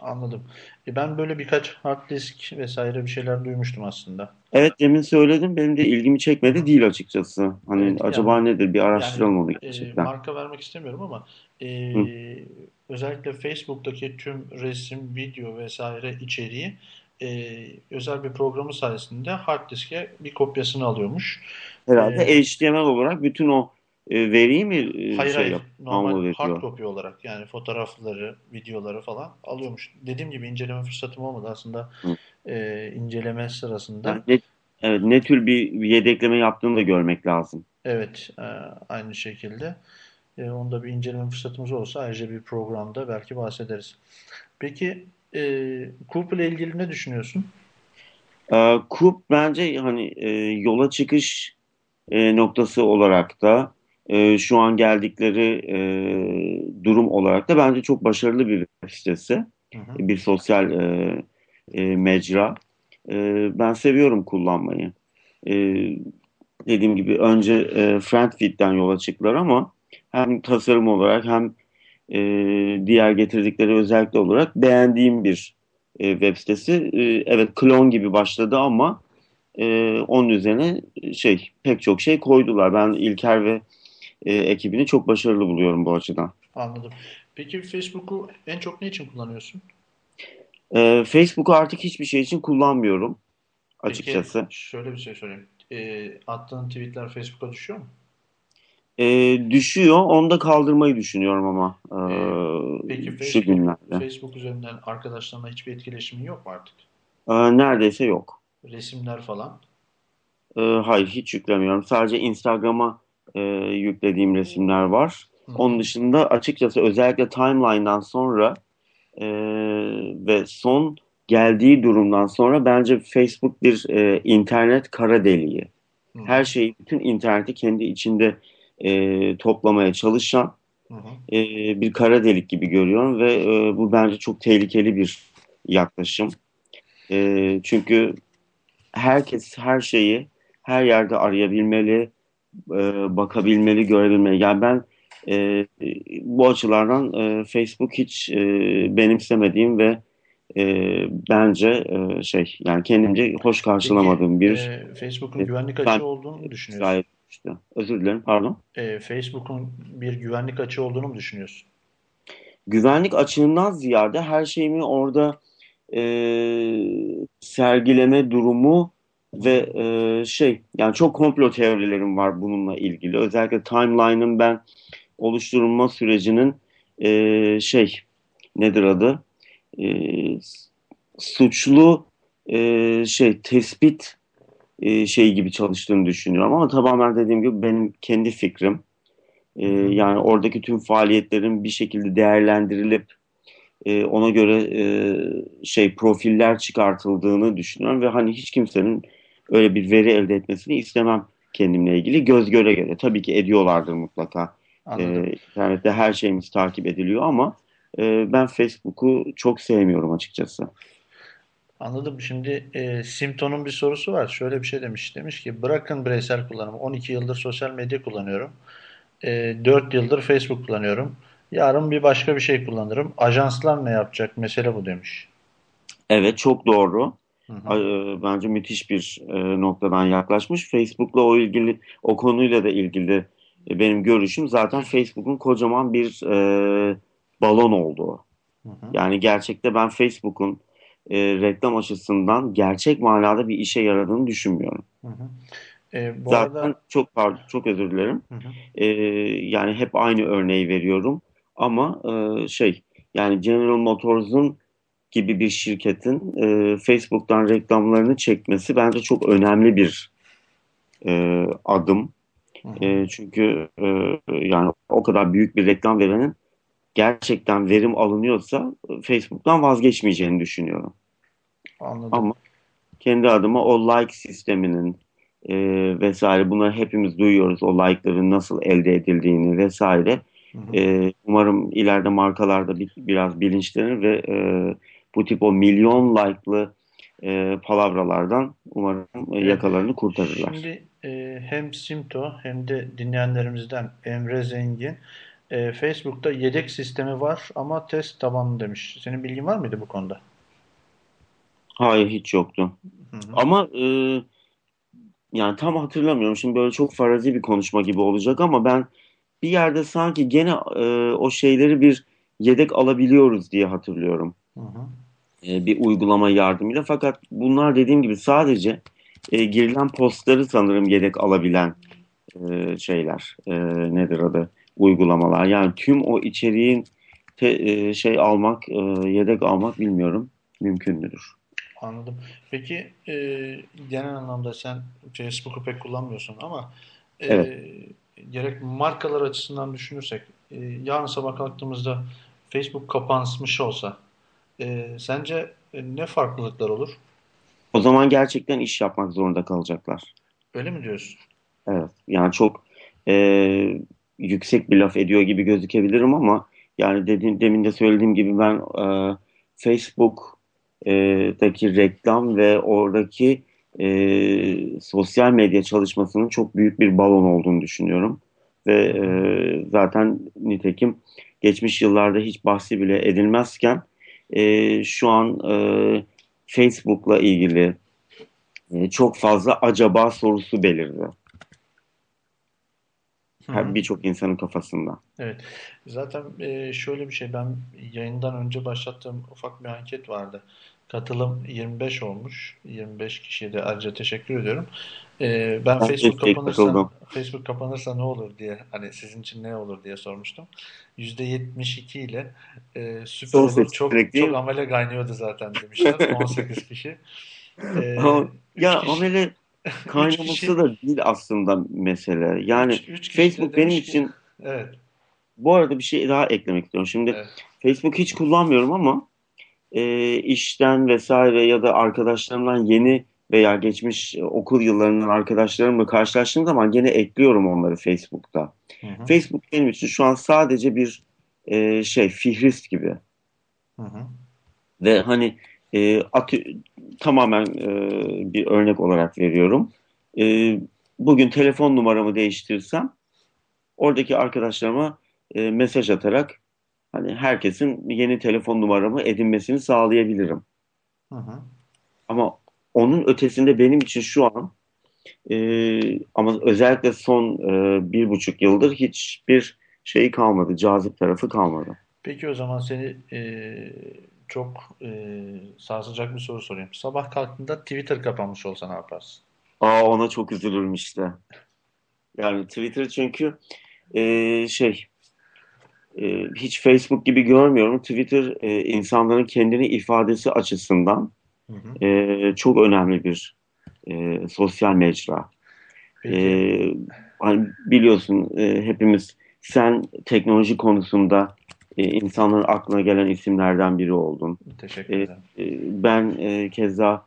Anladım. E, ben böyle birkaç hard disk vesaire bir şeyler duymuştum aslında. Evet demin söyledim benim de ilgimi çekmedi değil açıkçası. Hani Evet, acaba yani- nedir bir araştıralım Yani, onu e, gerçekten. marka vermek istemiyorum ama e, Hı. özellikle Facebook'taki tüm resim, video vesaire içeriği e, özel bir programı sayesinde hard diske bir kopyasını alıyormuş. Herhalde e, HTML olarak bütün o e, veriyi mi e, Hayır şey hayır. yap, Normal hard copy olarak yani fotoğrafları, videoları falan alıyormuş. Dediğim gibi inceleme fırsatım olmadı aslında. Hı. e, inceleme sırasında. Yani ne, evet, ne tür bir yedekleme yaptığını da görmek lazım. Evet, e, aynı şekilde. E, onda bir inceleme fırsatımız olsa ayrıca bir programda belki bahsederiz. Peki e, Coop ile ilgili ne düşünüyorsun? Ee, Coop bence hani e, yola çıkış e, noktası olarak da e, şu an geldikleri e, durum olarak da bence çok başarılı bir web sitesi. Hı hı. bir sosyal e, e, mecra. E, ben seviyorum kullanmayı. E, dediğim gibi önce e, Friendfeed'den yola çıktılar ama hem tasarım olarak hem e, diğer getirdikleri özellikle olarak beğendiğim bir e, web sitesi. E, evet klon gibi başladı ama e, onun üzerine şey pek çok şey koydular. Ben İlker ve e, ekibini çok başarılı buluyorum bu açıdan. Anladım. Peki Facebook'u en çok ne için kullanıyorsun? E, Facebook'u artık hiçbir şey için kullanmıyorum Peki açıkçası. şöyle bir şey sorayım. E, attığın tweetler Facebook'a düşüyor mu? E, düşüyor. Onu da kaldırmayı düşünüyorum ama e, Peki şu Facebook, günlerde. Facebook üzerinden arkadaşlarına hiçbir etkileşimin yok mu artık? E, neredeyse yok. Resimler falan. E, hayır hiç yüklemiyorum. Sadece Instagram'a e, yüklediğim resimler var. Hı. Onun dışında açıkçası özellikle timeline'dan sonra e, ve son geldiği durumdan sonra bence Facebook bir e, internet kara deliği. Hı. Her şeyi, bütün interneti kendi içinde e, toplamaya çalışan Hı hı. e, bir kara delik gibi görüyorum ve e, bu bence çok tehlikeli bir yaklaşım. E, çünkü herkes her şeyi her yerde arayabilmeli, e, bakabilmeli, görebilmeli. Yani ben e, bu açılardan e, Facebook hiç e, benimsemediğim ve e, bence e, şey yani kendimce hoş karşılamadığım bir Peki, e, Facebook'un e, güvenlik açığı olduğunu düşünüyorsun? gayet işte. Özür dilerim, pardon. E, Facebook'un bir güvenlik açığı olduğunu mu düşünüyorsun? Güvenlik açığından ziyade her şeyimi orada e, sergileme durumu ve e, şey yani çok komplo teorilerim var bununla ilgili. Özellikle timeline'ın ben oluşturulma sürecinin e, şey nedir adı? E, suçlu e, şey tespit e, şey gibi çalıştığını düşünüyorum ama tamamen dediğim gibi benim kendi fikrim. E, yani oradaki tüm faaliyetlerin bir şekilde değerlendirilip e, ona göre e, şey profiller çıkartıldığını düşünüyorum ve hani hiç kimsenin öyle bir veri elde etmesini istemem kendimle ilgili göz göre göre. Tabii ki ediyorlardır mutlaka. Anladım. E, internette her şeyimiz takip ediliyor ama e, ben Facebook'u çok sevmiyorum açıkçası. Anladım. Şimdi e, Simpton'un bir sorusu var. Şöyle bir şey demiş. Demiş ki bırakın bireysel kullanımı. 12 yıldır sosyal medya kullanıyorum. E, 4 yıldır Facebook kullanıyorum. Yarın bir başka bir şey kullanırım. Ajanslar ne yapacak? Mesele bu demiş. Evet çok doğru. Hı hı. E, Bence müthiş bir e, noktadan yaklaşmış. Facebook'la o ilgili o konuyla da ilgili e, benim görüşüm zaten Facebook'un kocaman bir e, balon olduğu. Hı hı. Yani gerçekte ben Facebook'un e, reklam açısından gerçek manada bir işe yaradığını düşünmüyorum. Hı hı. E, bu Zaten arada çok pardon, çok özür dilerim. Hı hı. E, yani hep aynı örneği veriyorum ama e, şey yani General Motors'un gibi bir şirketin e, Facebook'tan reklamlarını çekmesi bence çok önemli bir e, adım. Hı hı. E, çünkü e, yani o kadar büyük bir reklam verenin gerçekten verim alınıyorsa Facebook'tan vazgeçmeyeceğini düşünüyorum. Anladım. Ama kendi adıma o like sisteminin e, vesaire bunları hepimiz duyuyoruz. O like'ların nasıl elde edildiğini vesaire. Hı hı. E, umarım ileride markalarda bir, biraz bilinçlenir ve e, bu tip o milyon like'lı e, palavralardan umarım e, yakalarını kurtarırlar. Şimdi e, hem Simto hem de dinleyenlerimizden Emre Zengin e, Facebook'ta yedek sistemi var ama test tabanlı demiş. Senin bilgin var mıydı bu konuda? Hayır hiç yoktu. Hı hı. Ama e, yani tam hatırlamıyorum. Şimdi böyle çok farazi bir konuşma gibi olacak ama ben bir yerde sanki gene e, o şeyleri bir yedek alabiliyoruz diye hatırlıyorum. Hı hı. E, bir uygulama yardımıyla. Fakat bunlar dediğim gibi sadece e, girilen postları sanırım yedek alabilen e, şeyler. E, nedir adı? Uygulamalar. Yani tüm o içeriğin te- e, şey almak, e, yedek almak bilmiyorum. Mümkün müdür? Anladım. Peki e, genel anlamda sen Facebook'u pek kullanmıyorsun ama e, Evet. Gerek markalar açısından düşünürsek e, yarın sabah kalktığımızda Facebook kapanmış olsa e, sence e, ne farklılıklar olur? O zaman gerçekten iş yapmak zorunda kalacaklar. Öyle mi diyorsun? Evet. Yani çok e, yüksek bir laf ediyor gibi gözükebilirim ama yani dediğim, demin de söylediğim gibi ben e, Facebook'daki reklam ve oradaki e, sosyal medya çalışmasının çok büyük bir balon olduğunu düşünüyorum. Ve e, zaten nitekim geçmiş yıllarda hiç bahsi bile edilmezken e, şu an e, Facebook'la ilgili e, çok fazla acaba sorusu belirdi. Birçok insanın kafasında. Evet. Zaten e, şöyle bir şey ben yayından önce başlattığım ufak bir anket vardı. Katılım 25 olmuş. 25 kişiye de ayrıca teşekkür ediyorum. Ee, ben Ben Facebook kapanırsa katıldım. Facebook kapanırsa ne olur diye hani sizin için ne olur diye sormuştum. %72 ile e, süper olur. Çok çok amele kaynıyordu zaten demişler. 18 kişi. Ee, ya kişi- amele kaynaması kişi- da değil aslında mesele. Yani üç- üç Facebook benim ki- için evet, bu arada bir şey daha eklemek istiyorum. Şimdi evet. Facebook hiç kullanmıyorum ama e, işten vesaire ya da arkadaşlarımdan yeni veya geçmiş okul yıllarından arkadaşlarımla karşılaştığım zaman gene ekliyorum onları Facebook'ta. Hı hı, Facebook benim için şu an sadece bir e, şey fihrist gibi. hı hı. Ve hani e, atı, tamamen e, bir örnek olarak veriyorum. E, bugün telefon numaramı değiştirsem oradaki arkadaşlarıma e, mesaj atarak hani herkesin yeni telefon numaramı edinmesini sağlayabilirim. Hı hı. Ama onun ötesinde benim için şu an e, ama özellikle son e, bir buçuk yıldır hiçbir şey kalmadı, cazip tarafı kalmadı. Peki o zaman seni e, çok e, sarsacak bir soru sorayım. Sabah kalktığında Twitter kapanmış olsa ne yaparsın? Aa ona çok üzülürüm işte. Yani Twitter çünkü e, şey hiç Facebook gibi görmüyorum. Twitter e, insanların kendini ifadesi açısından Hı hı. e, çok önemli bir e, sosyal mecra. Peki. E, hani biliyorsun e, hepimiz sen teknoloji konusunda e, insanların aklına gelen isimlerden biri oldun. Teşekkür e, ederim. E, ben e, keza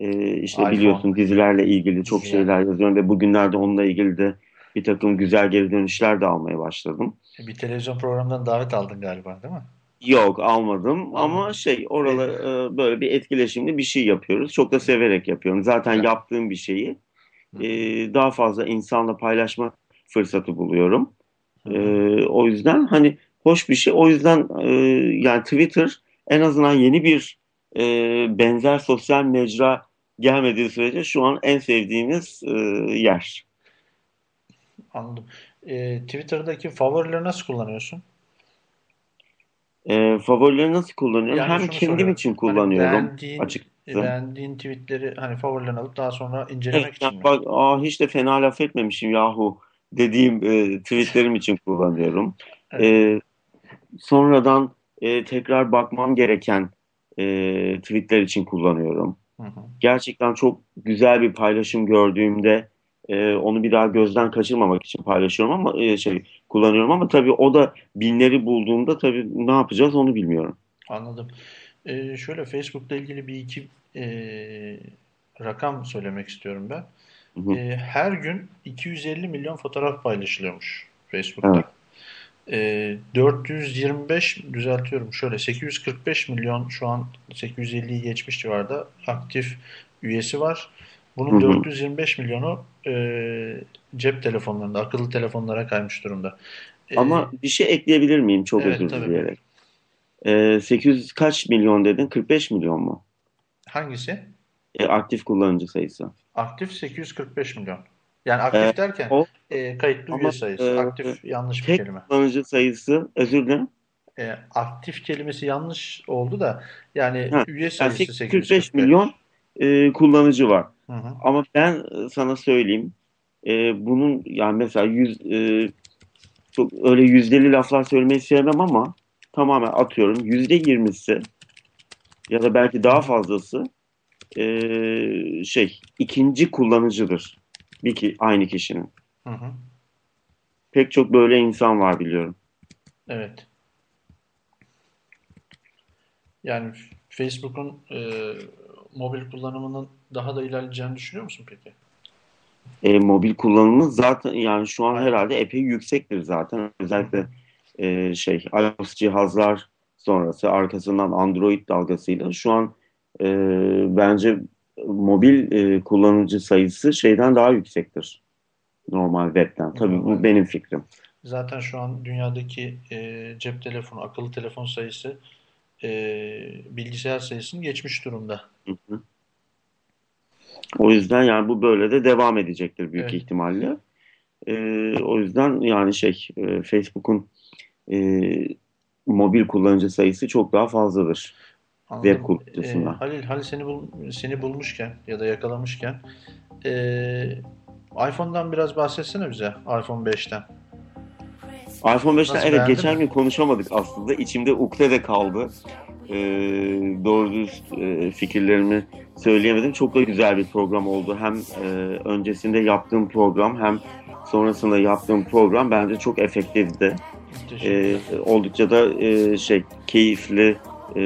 e, işte iPhone. biliyorsun dizilerle ilgili çok şeyler yazıyorum ve bugünlerde onunla ilgili de bir takım güzel geri dönüşler de almaya başladım. Bir televizyon programından davet aldın galiba, değil mi? Yok almadım ama Almadın. şey oralar e, böyle bir etkileşimli bir şey yapıyoruz. Çok da severek yapıyorum. Zaten Güzel. yaptığım bir şeyi e, daha fazla insanla paylaşma fırsatı buluyorum. E, o yüzden hani hoş bir şey. O yüzden e, yani Twitter en azından yeni bir e, benzer sosyal mecra gelmediği sürece şu an en sevdiğimiz e, yer. Anladım. E, Twitter'daki favorileri nasıl kullanıyorsun? E, favorileri nasıl kullanıyorum? Yani Hem kendim soruyorum. için Hani kullanıyorum beğendiğin, açıkçası. beğendiğin tweetleri hani favorilerini alıp daha sonra incelemek Evet, için yani mi? bak aa, hiç de fena laf etmemişim yahu dediğim e, tweetlerim için kullanıyorum. Evet. E, sonradan e, tekrar bakmam gereken e, tweetler için kullanıyorum. Hı hı. Gerçekten çok güzel bir paylaşım gördüğümde e, onu bir daha gözden kaçırmamak için paylaşıyorum ama e, şey kullanıyorum ama tabii o da binleri bulduğumda tabii ne yapacağız onu bilmiyorum. Anladım. E, şöyle Facebook'la ilgili bir iki e, rakam söylemek istiyorum ben. Hı hı. E, her gün 250 milyon fotoğraf paylaşılıyormuş Facebook'ta. E, 425 düzeltiyorum şöyle 845 milyon şu an 850'yi geçmiş civarda aktif üyesi var. Bunun Hı hı. 425 milyonu e, cep telefonlarında, akıllı telefonlara kaymış durumda. E, Ama bir şey ekleyebilir miyim çok Evet, özür dileyerek. E, 800 kaç milyon dedin? 45 milyon mu? hangisi? E, aktif kullanıcı sayısı. Aktif 845 milyon. Yani aktif Ee, derken o- e, kayıtlı ama, üye sayısı. e, Aktif yanlış bir Tek kelime. kullanıcı sayısı özür dilerim. E, aktif kelimesi yanlış oldu da yani Ha, üye Yani sayısı 845 845. milyon e, kullanıcı var. Hı hı. Ama ben e, sana söyleyeyim e, bunun yani mesela yüz, e, çok öyle yüzdeli laflar söylemeyi sevmem ama tamamen atıyorum yüzde yirmisi ya da belki daha fazlası e, şey ikinci kullanıcıdır bir ki aynı kişinin. Hı hı. Pek çok böyle insan var biliyorum. Evet. Yani Facebook'un e, mobil kullanımının daha da ilerleyeceğini düşünüyor musun peki? E, mobil kullanımı zaten yani şu an herhalde epey yüksektir zaten. Özellikle e, şey iOS cihazlar sonrası arkasından Android dalgasıyla şu an e, bence mobil e, kullanıcı sayısı şeyden daha yüksektir. Normal webten. Tabii bu benim fikrim. Zaten şu an dünyadaki e, cep telefonu, akıllı telefon sayısı e, bilgisayar sayısını geçmiş durumda. Hı hı. O yüzden yani bu böyle de devam edecektir büyük Evet. ihtimalle. E, o yüzden yani şey e, Facebook'un e, mobil kullanıcı sayısı çok daha fazladır. Anladım. web kullanıcısından. Ee, Halil, Halil seni bul, seni bulmuşken ya da yakalamışken ee, iPhone'dan biraz bahsetsene bize. iPhone 5'ten. iPhone 5'ten Nasıl, evet geçen mi? gün konuşamadık aslında. İçimde ukde de kaldı. Ee, doğru düz e, fikirlerimi söyleyemedim. Çok da güzel bir program oldu. Hem e, öncesinde yaptığım program hem sonrasında yaptığım program bence çok efektifti. Ee, oldukça da e, şey keyifli, e,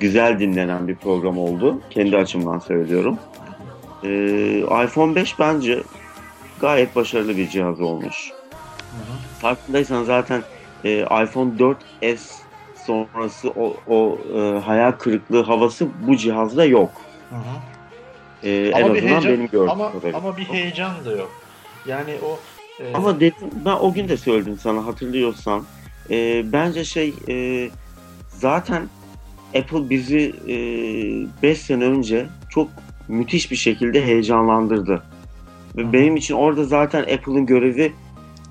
güzel dinlenen bir program oldu. Kendi açımdan söylüyorum. Ee, iPhone 5 bence gayet başarılı bir cihaz olmuş. Farkındaysan zaten e, iPhone 4S sonrası o, o e, hayal kırıklığı havası bu cihazda yok. Hı hı. E, en Ama bir azından heyecan, benim gördüğüm ama, kadarıyla. ama bir heyecan da yok. Yani o e, Ama dedim, ben o gün de söyledim sana hatırlıyorsan. E, bence şey e, zaten Apple bizi 5 sene önce çok müthiş bir şekilde heyecanlandırdı. Ve Hı. benim için orada zaten Apple'ın görevi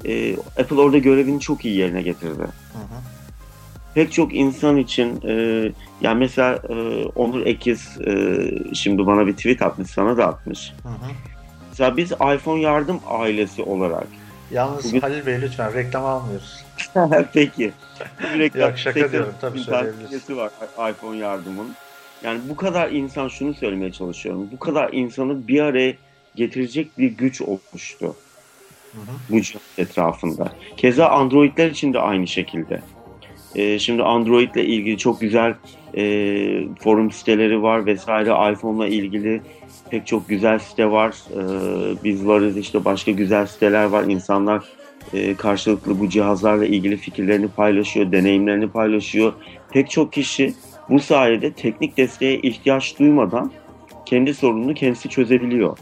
e, Apple orada görevini çok iyi yerine getirdi. Hı hı. Pek çok insan için e, yani mesela e, Onur Ekiz e, şimdi bana bir tweet atmış sana da atmış. Hı hı. Mesela biz iPhone yardım ailesi olarak Yalnız Bugün- Halil Bey lütfen reklam almıyoruz. Peki. Reklam- Yok, şaka 80 diyorum, tabii söyleyebilirsin. var iPhone yardımın. Yani bu kadar insan şunu söylemeye çalışıyorum. Bu kadar insanı bir araya getirecek bir güç oluştu Hı hı. bu cihaz etrafında. Keza Androidler için de aynı şekilde. Ee, şimdi Android ile ilgili çok güzel e, forum siteleri var vesaire. iPhone'la ilgili pek çok güzel site var. Ee, biz varız işte başka güzel siteler var. İnsanlar e, karşılıklı bu cihazlarla ilgili fikirlerini paylaşıyor, deneyimlerini paylaşıyor. Pek çok kişi bu sayede teknik desteğe ihtiyaç duymadan kendi sorununu kendisi çözebiliyor.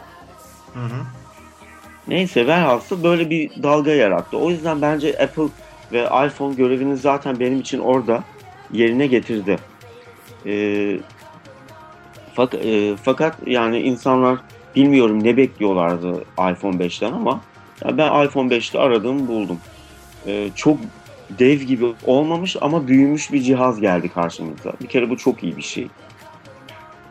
Hı hı. Neyse velhasıl böyle bir dalga yarattı. O yüzden bence Apple ve iPhone görevini zaten benim için orada yerine getirdi. Ee, fak, e, fakat yani insanlar bilmiyorum ne bekliyorlardı iPhone 5'ten ama ya ben iPhone 5'te aradığımı buldum. Ee, çok dev gibi olmamış ama büyümüş bir cihaz geldi karşımıza. Bir kere bu çok iyi bir şey.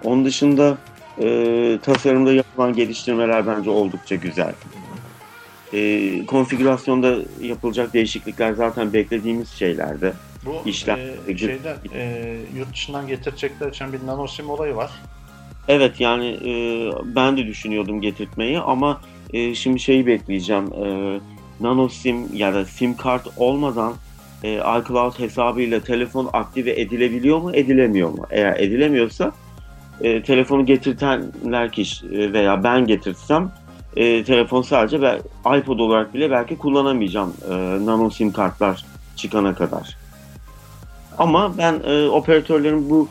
Onun dışında e, tasarımda yapılan geliştirmeler bence oldukça güzel. E, konfigürasyonda yapılacak değişiklikler zaten beklediğimiz şeylerdi. Bu İşlem- e, şeyden e, yurt dışından getirecekler için bir nano sim olayı var. Evet yani e, ben de düşünüyordum getirtmeyi ama e, şimdi şeyi bekleyeceğim. E, nano sim ya da sim kart olmadan e, iCloud hesabıyla telefon aktive edilebiliyor mu edilemiyor mu? Eğer edilemiyorsa e, telefonu getirtenler kişi e, veya ben getirsem e, telefon sadece ben, iPod olarak bile belki kullanamayacağım e, nano sim kartlar çıkana kadar. Ama ben e, operatörlerin bu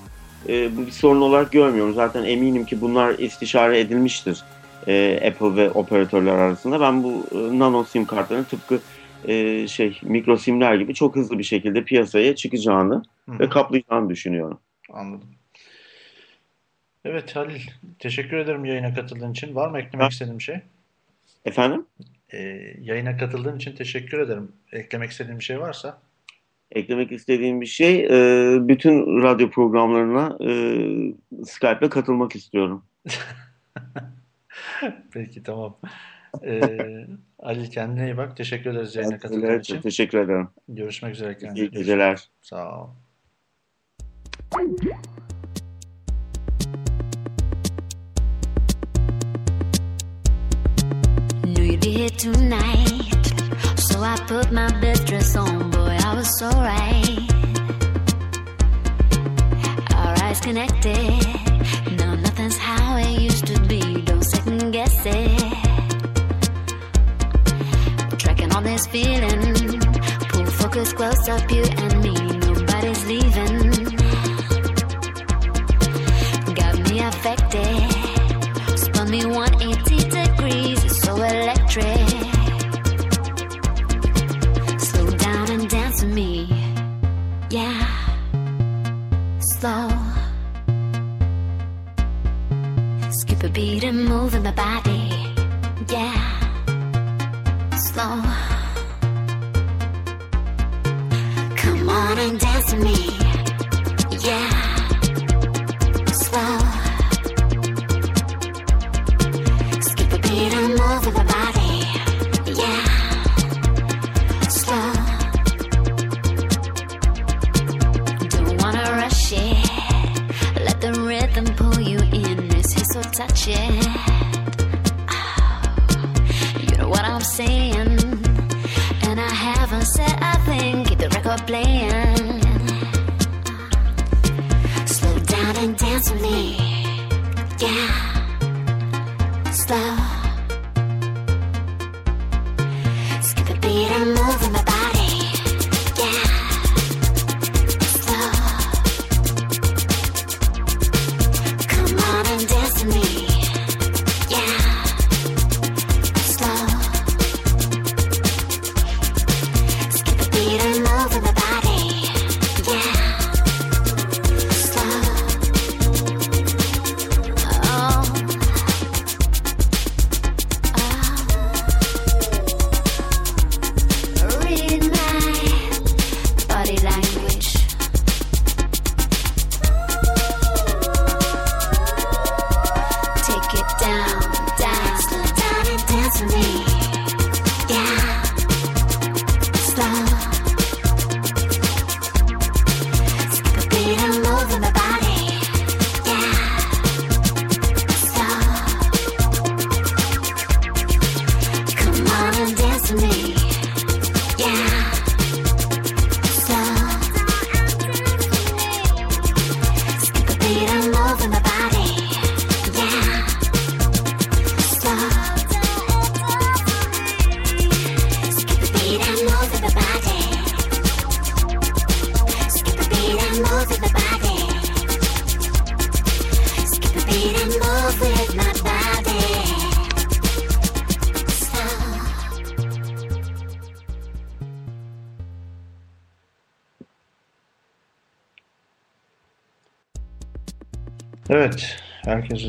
e, bu bir sorun olarak görmüyorum. Zaten eminim ki bunlar istişare edilmiştir e, Apple ve operatörler arasında. Ben bu e, nano sim kartların tıpkı e, şey mikro simler gibi çok hızlı bir şekilde piyasaya çıkacağını Hı hı. ve kaplayacağını düşünüyorum. Anladım. Evet Halil, teşekkür ederim yayına katıldığın için. Var mı eklemek Ha. istediğin bir şey? Efendim? E, yayına katıldığın için teşekkür ederim. Eklemek istediğin bir şey varsa. Eklemek istediğim bir şey, e, bütün radyo programlarına e, Skype'le katılmak istiyorum. Peki tamam. E, Halil kendine iyi bak. Teşekkür ederiz yayına katıldığın için. teşekkür ederim. Görüşmek üzere kendine. İyi geceler. Sağ ol. Tonight. So I put my best dress on, boy, I was so right. Our eyes connected. No, nothing's how it used to be. Don't second guess it. Tracking on this feeling. Pull focus close up, you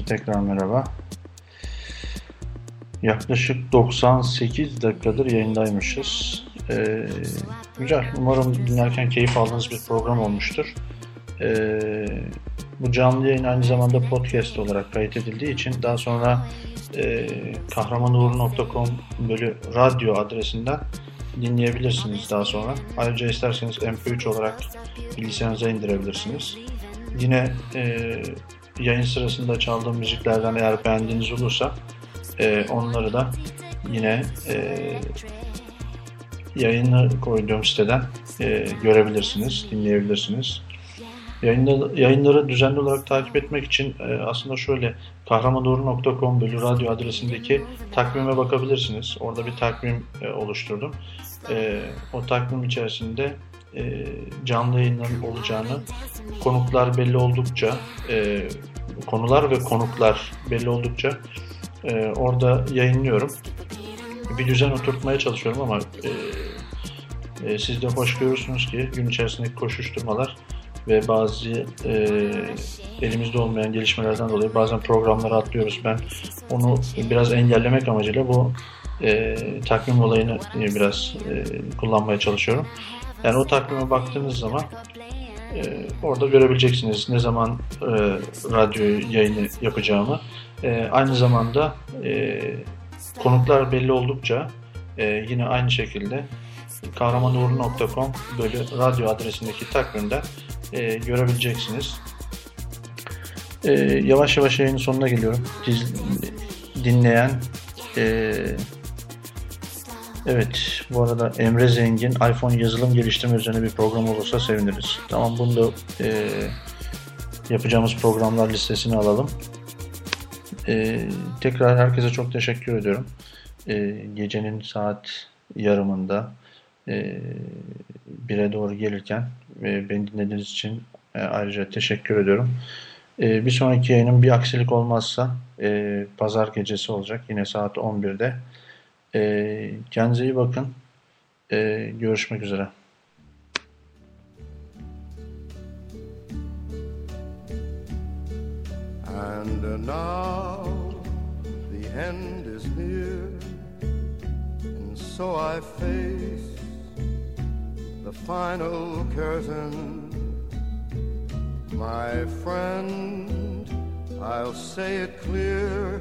tekrar merhaba. Yaklaşık 98 dakikadır yayındaymışız. Ee, güzel, umarım dinlerken keyif aldığınız bir program olmuştur. Ee, bu canlı yayın aynı zamanda podcast olarak kaydedildiği için daha sonra e, kahramanuğru.com bölü radyo adresinden dinleyebilirsiniz daha sonra. Ayrıca isterseniz MP3 olarak bilgisayarınıza indirebilirsiniz. Yine e, yayın sırasında çaldığım müziklerden eğer beğendiğiniz olursa e, onları da yine e, yayını koyduğum siteden e, görebilirsiniz, dinleyebilirsiniz. Yayında, yayınları düzenli olarak takip etmek için e, aslında şöyle kahramandoğru.com bölü radyo adresindeki takvime bakabilirsiniz. Orada bir takvim e, oluşturdum. E, o takvim içerisinde e, canlı yayınların olacağını konuklar belli oldukça e, konular ve konuklar belli oldukça e, orada yayınlıyorum. Bir düzen oturtmaya çalışıyorum ama e, e, siz de hoş görürsünüz ki gün içerisindeki koşuşturmalar ve bazı e, elimizde olmayan gelişmelerden dolayı bazen programları atlıyoruz. Ben onu biraz engellemek amacıyla bu e, takvim olayını e, biraz e, kullanmaya çalışıyorum. Yani o takvime baktığınız zaman e, orada görebileceksiniz ne zaman e, radyo yayını yapacağımı. E, aynı zamanda e, konuklar belli oldukça e, yine aynı şekilde kahramanuğru.com bölü radyo adresindeki takvimde e, görebileceksiniz. E, yavaş yavaş yayının sonuna geliyorum. Diz, dinleyen e, Evet, bu arada Emre Zengin iPhone yazılım geliştirme üzerine bir program olursa seviniriz. Tamam, bunu da e, yapacağımız programlar listesine alalım. E, tekrar herkese çok teşekkür ediyorum. E, gecenin saat yarımında e, bire doğru gelirken e, beni dinlediğiniz için e, ayrıca teşekkür ediyorum. E, bir sonraki yayının bir aksilik olmazsa e, pazar gecesi olacak. Yine saat 11'de. E, kendinize iyi bakın. E, görüşmek üzere. And uh, now the end is near, and so I face the final curtain. My friend, I'll say it clear,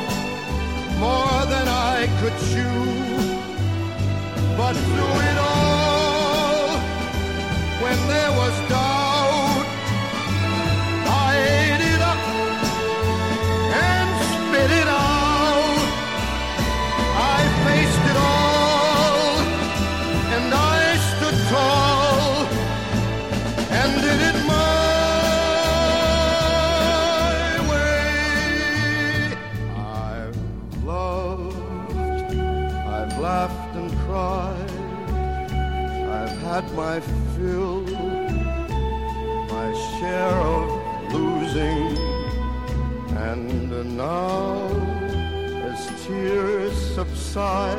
more than I could chew. But through it all, when there was doubt, my fill, my share of losing, and now as tears subside,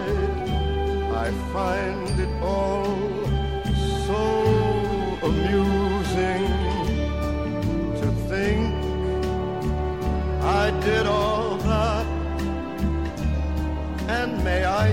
I find it all so amusing to think I did all that. And may I